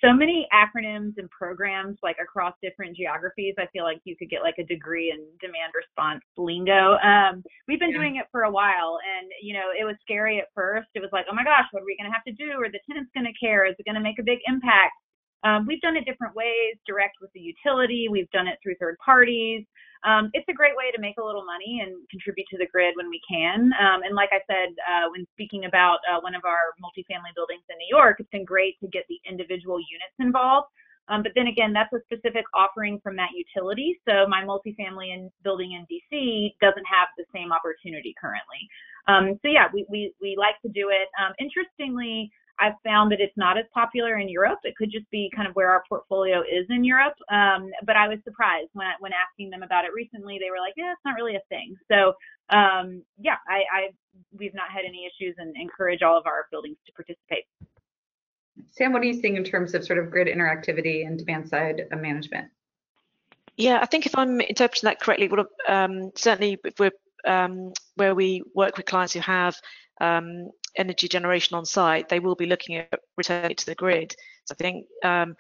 So many acronyms and programs like across different geographies. I feel like you could get like a degree in demand response lingo. Um, we've been Yeah. doing it for a while, and you know it was scary at first. It was like, oh my gosh, what are we going to have to do? Are the tenants going to care? Is it going to make a big impact? Um, we've done it different ways, direct with the utility. We've done it through third parties. Um, it's a great way to make a little money and contribute to the grid when we can. Um, and like I said, uh, when speaking about uh, one of our multifamily buildings in New York, it's been great to get the individual units involved. Um, but then again, that's a specific offering from that utility. So my multifamily in, building in DC doesn't have the same opportunity currently. Um, so yeah, we, we, we like to do it. Um, interestingly, I've found that it's not as popular in Europe. It could just be kind of where our portfolio is in Europe. Um, but I was surprised when when asking them about it recently. They were like, "Yeah, it's not really a thing." So um, yeah, I, I we've not had any issues and encourage all of our buildings to participate. Sam, what are you seeing in terms of sort of grid interactivity and demand side management? Yeah, I think if I'm interpreting that correctly, what um, certainly if we're um, where we work with clients who have um, energy generation on site, they will be looking at returning it to the grid. So I think, um,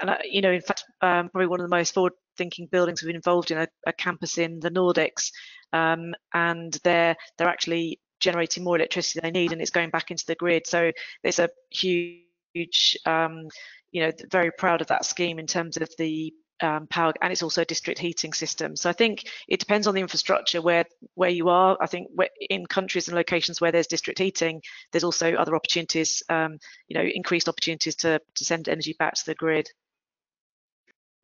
and I, you know, in fact, um, probably one of the most forward-thinking buildings we've been involved in a, a campus in the Nordics, um, and they're they're actually generating more electricity than they need, and it's going back into the grid. So there's a huge, um, you know, very proud of that scheme in terms of the um, power and it's also a district heating system so i think it depends on the infrastructure where where you are i think in countries and locations where there's district heating there's also other opportunities um, you know increased opportunities to, to send energy back to the grid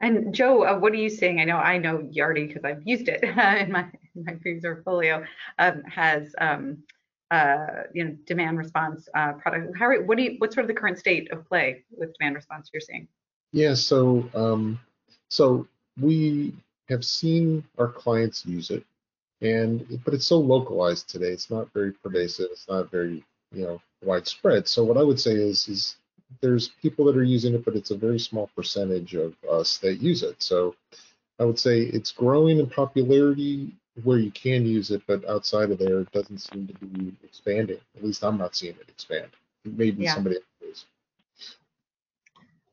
and Joe, uh, what are you seeing? I know I know Yardi because I've used it [laughs] in my in my previous portfolio. Um, has um, uh, you know demand response uh, product. How are, what do you what's sort of the current state of play with demand response you're seeing? Yeah, so um, so we have seen our clients use it, and but it's so localized today. It's not very pervasive. It's not very you know widespread. So what I would say is is there's people that are using it, but it's a very small percentage of us that use it. So I would say it's growing in popularity where you can use it, but outside of there, it doesn't seem to be expanding. At least I'm not seeing it expand. Maybe yeah. somebody else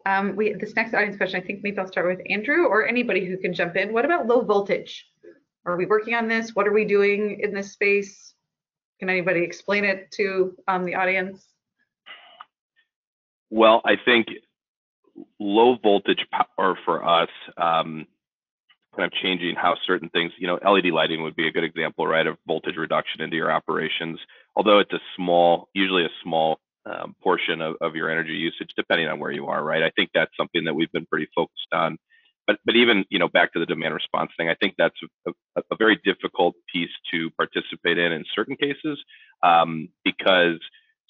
um, we this next audience question, I think maybe I'll start with Andrew or anybody who can jump in. What about low voltage? Are we working on this? What are we doing in this space? Can anybody explain it to um, the audience? Well, I think low voltage power for us, um, kind of changing how certain things, you know, LED lighting would be a good example, right, of voltage reduction into your operations. Although it's a small, usually a small um, portion of, of your energy usage, depending on where you are, right? I think that's something that we've been pretty focused on. But, but even you know back to the demand response thing, I think that's a, a, a very difficult piece to participate in in certain cases um, because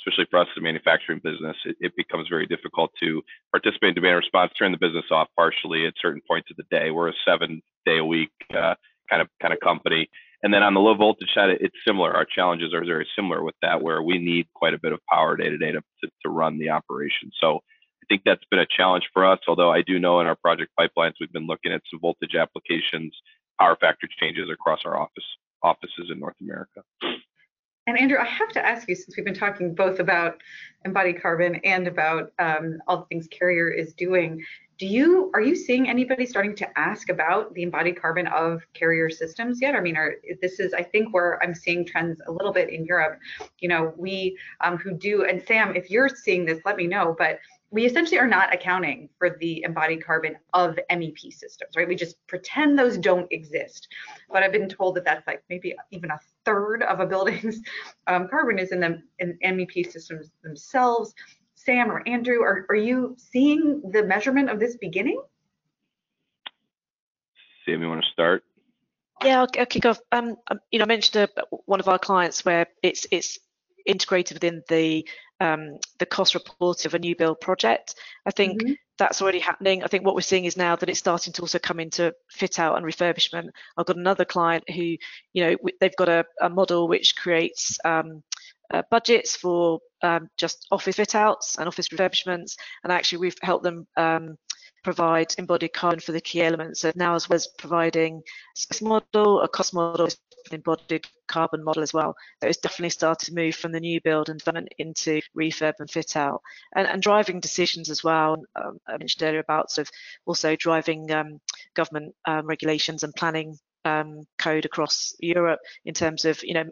especially for us the manufacturing business, it, it, becomes very difficult to participate in demand response, turn the business off partially at certain points of the day. We're a seven day a week uh, kind of kind of company, and then on the low voltage side, it's similar. Our challenges are very similar with that, where we need quite a bit of power day to day to, to run the operation. So I think that's been a challenge for us. Although I do know in our project pipelines, we've been looking at some voltage applications, power factor changes across our office offices in North America. And Andrew, I have to ask you, since we've been talking both about embodied carbon and about um, all the things Carrier is doing, do you are you seeing anybody starting to ask about the embodied carbon of carrier systems yet? I mean, are this is I think where I'm seeing trends a little bit in Europe. You know, we um, who do and Sam, if you're seeing this, let me know. But we essentially are not accounting for the embodied carbon of MEP systems, right? We just pretend those don't exist. But I've been told that that's like maybe even a third of a building's [laughs] um, carbon is in the in MEP systems themselves. Sam or Andrew, are, are you seeing the measurement of this beginning? Sam, you want to start? Yeah, I'll, I'll kick off. Um, um you know, I mentioned a, one of our clients where it's it's integrated within the um, the cost report of a new build project. I think mm-hmm. that's already happening. I think what we're seeing is now that it's starting to also come into fit out and refurbishment. I've got another client who, you know, they've got a, a model which creates um, uh, budgets for um, just office fit outs and office refurbishments. And actually, we've helped them um, provide embodied carbon for the key elements. So now, as well as providing a model, a cost model, embodied carbon model as well. So it's definitely started to move from the new build and development into refurb and fit out, and, and driving decisions as well. Um, I mentioned earlier about sort of also driving um, government um, regulations and planning um, code across Europe in terms of, you know,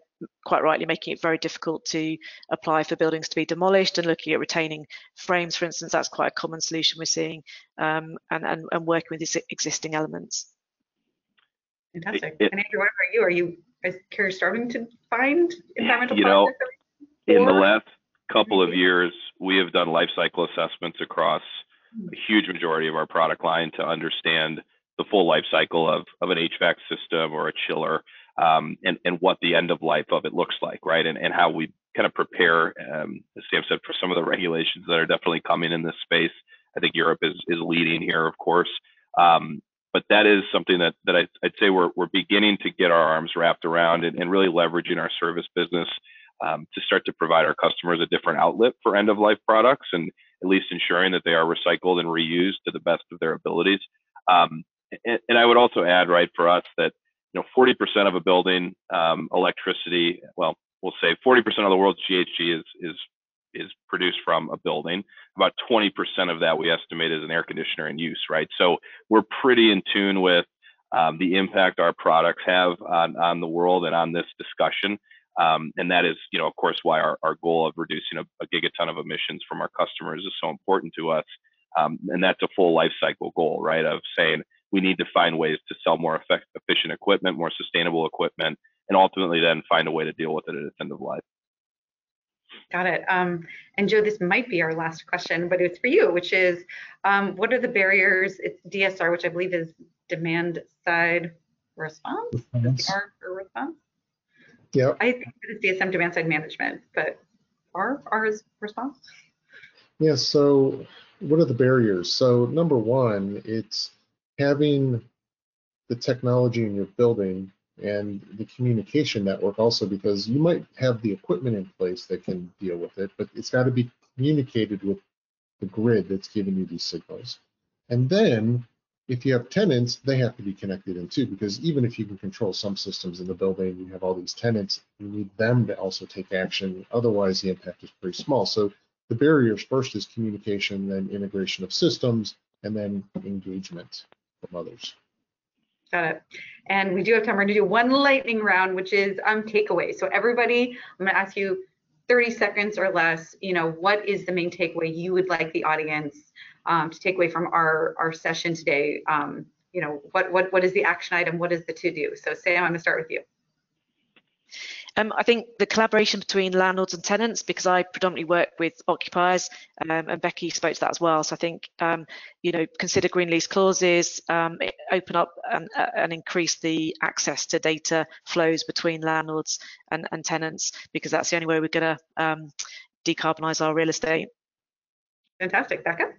quite rightly making it very difficult to apply for buildings to be demolished and looking at retaining frames, for instance, that's quite a common solution we're seeing um, and, and, and working with these existing elements. Fantastic. It, and Andrew, what about you? Are you is Carrier starting to find environmental you know, in the last couple of years, we have done life cycle assessments across a huge majority of our product line to understand the full life cycle of, of an HVAC system or a chiller um, and, and what the end of life of it looks like, right? And, and how we kind of prepare, um, as Sam said, for some of the [laughs] regulations that are definitely coming in this space. I think Europe is, is leading here, of course. Um, but that is something that, that I, would say we're, we're beginning to get our arms wrapped around and, and really leveraging our service business um, to start to provide our customers a different outlet for end of life products and, at least ensuring that they are recycled and reused to the best of their abilities. Um, and, and, I would also add, right, for us that you know 40% of a building um, electricity, well, we'll say 40% of the world's GHG is is is produced from a building. About 20% of that we estimate is an air conditioner in use, right? So we're pretty in tune with um, the impact our products have on, on the world and on this discussion. Um, and that is, you know, of course, why our, our goal of reducing a, a gigaton of emissions from our customers is so important to us. Um, and that's a full life cycle goal, right? Of saying we need to find ways to sell more effect, efficient equipment, more sustainable equipment, and ultimately then find a way to deal with it at its end of life. Got it. Um, and Joe, this might be our last question, but it's for you, which is, um, what are the barriers? It's DSR, which I believe is demand side response, R for response. Yeah. I think it's DSM demand side management, but R, R is response. Yeah. So what are the barriers? So number one, it's having the technology in your building and the communication network also because you might have the equipment in place that can deal with it, but it's got to be communicated with the grid that's giving you these signals. And then if you have tenants, they have to be connected in too, because even if you can control some systems in the building, you have all these tenants, you need them to also take action. Otherwise, the impact is pretty small. So the barriers first is communication, then integration of systems, and then engagement from others. Got it. And we do have time. We're going to do one lightning round, which is um, takeaway. So everybody, I'm going to ask you 30 seconds or less. You know, what is the main takeaway you would like the audience um, to take away from our our session today? Um, you know, what what what is the action item? What is the to do? So Sam, I'm going to start with you. Um, I think the collaboration between landlords and tenants, because I predominantly work with occupiers, um, and Becky spoke to that as well. So I think, um, you know, consider green lease clauses, um, open up and, uh, and, increase the access to data flows between landlords and, and tenants, because that's the only way we're going to um, decarbonize our real estate. Fantastic. Becca?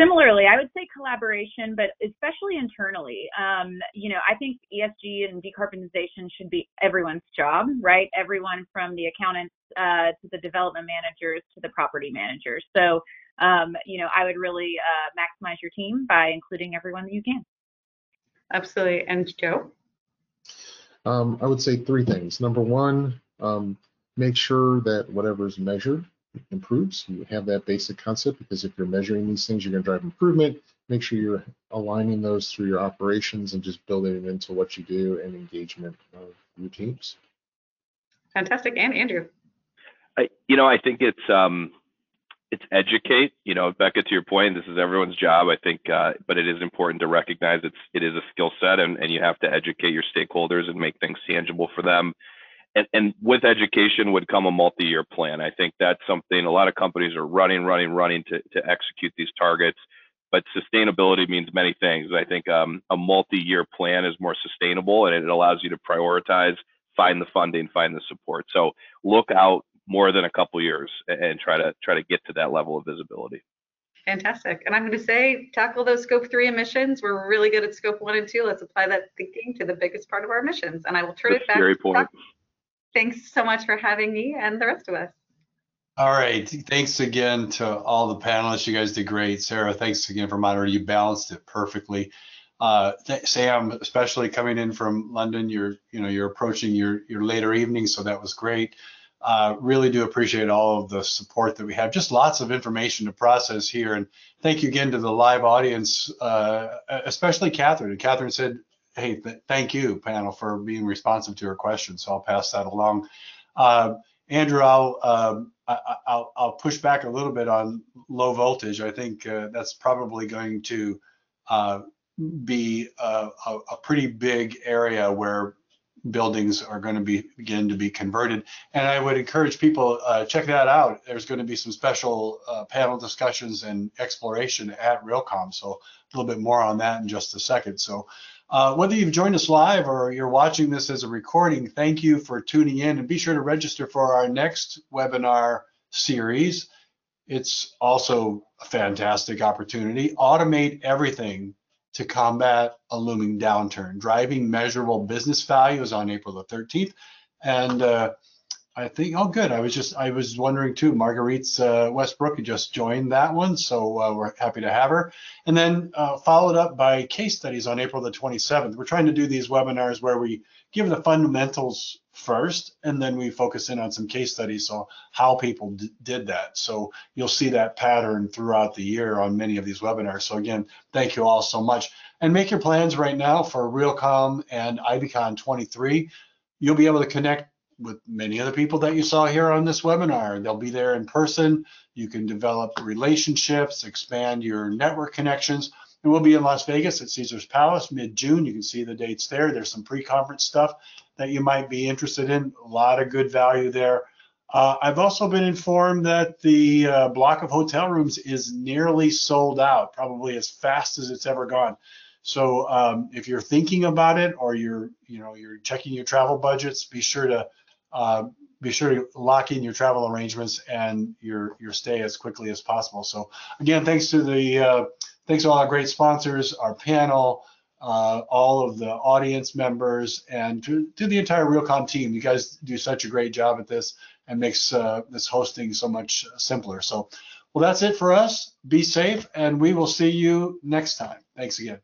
Similarly, I would say collaboration, but especially internally. Um, you know, I think ESG and decarbonization should be everyone's job, right? Everyone from the accountants uh, to the development managers to the property managers. So, um, you know, I would really uh, maximize your team by including everyone that you can. Absolutely. And Joe? Um, I would say three things. Number one, um, make sure that whatever is measured improves. You have that basic concept because if you're measuring these things, you're going to drive improvement. Make sure you're aligning those through your operations and just building it into what you do and engagement of your teams. Fantastic. And Andrew. I, you know, I think it's um, it's educate. You know, Becca, to your point, this is everyone's job. I think, uh, but it is important to recognize it's it is a skill set, and, and you have to educate your stakeholders and make things tangible for them and, and with education would come a multi-year plan. I think that's something a lot of companies are running, running, running to, to execute these targets. But sustainability means many things. I think um, a multi-year plan is more sustainable and it allows you to prioritize, find the funding, find the support. So look out more than a couple years and try to try to get to that level of visibility. Fantastic. And I'm going to say, tackle those scope three emissions. We're really good at scope one and two. Let's apply that thinking to the biggest part of our emissions. And I will turn That's it back. Scary point thanks so much for having me and the rest of us. All right. Thanks again to all the panelists. You guys did great. Sarah, thanks again for moderating. You balanced it perfectly. Uh, Sam, especially coming in from London, you're you know you're approaching your your later evening, so that was great. Uh, really do appreciate all of the support that we have. Just lots of information to process here, and thank you again to the live audience, uh, especially Catherine. And Catherine said hey, th thank you, panel, for being responsive to her question. So I'll pass that along. Uh, Andrew, I'll, um, I, will I'll push back a little bit on low voltage. I think uh, that's probably going to uh, be a, a, pretty big area where buildings are going to be begin to be converted. And I would encourage people uh, check that out. There's going to be some special uh, panel discussions and exploration at Realcomm. So a little bit more on that in just a second. So uh, whether you've joined us live or you're watching this as a recording, thank you for tuning in and be sure to register for our next webinar series. It's also a fantastic opportunity. Automate everything to combat a looming downturn. Driving measurable business values on April the 13th. And uh, I think, oh, good. I was just, I was wondering too. Marguerite's uh, Westbrook had just joined that one, so uh, we're happy to have her. And then uh, followed up by case studies on April the 27th. We're trying to do these webinars where we give the fundamentals first, and then we focus in on some case studies, so how people did that. So you'll see that pattern throughout the year on many of these webinars. So again, thank you all so much. And make your plans right now for Realcomm and IBCon 23. You'll be able to connect with many of the people that you saw here on this webinar. They'll be there in person. You can develop relationships, expand your network connections. And we'll be in Las Vegas at Caesars Palace mid-June. You can see the dates there. There's some pre-conference stuff that you might be interested in. A lot of good value there. Uh, I've also been informed that the uh, block of hotel rooms is nearly sold out, probably as fast as it's ever gone. So um, if you're thinking about it or you're, you know, you're checking your travel budgets, be sure to uh, be sure to lock in your travel arrangements and your your stay as quickly as possible. So again, thanks to the uh, thanks to all our great sponsors, our panel, uh, all of the audience members, and to, to the entire Realcomm team. You guys do such a great job at this and makes uh, this hosting so much simpler. So, well, that's it for us. Be safe, and we will see you next time. Thanks again.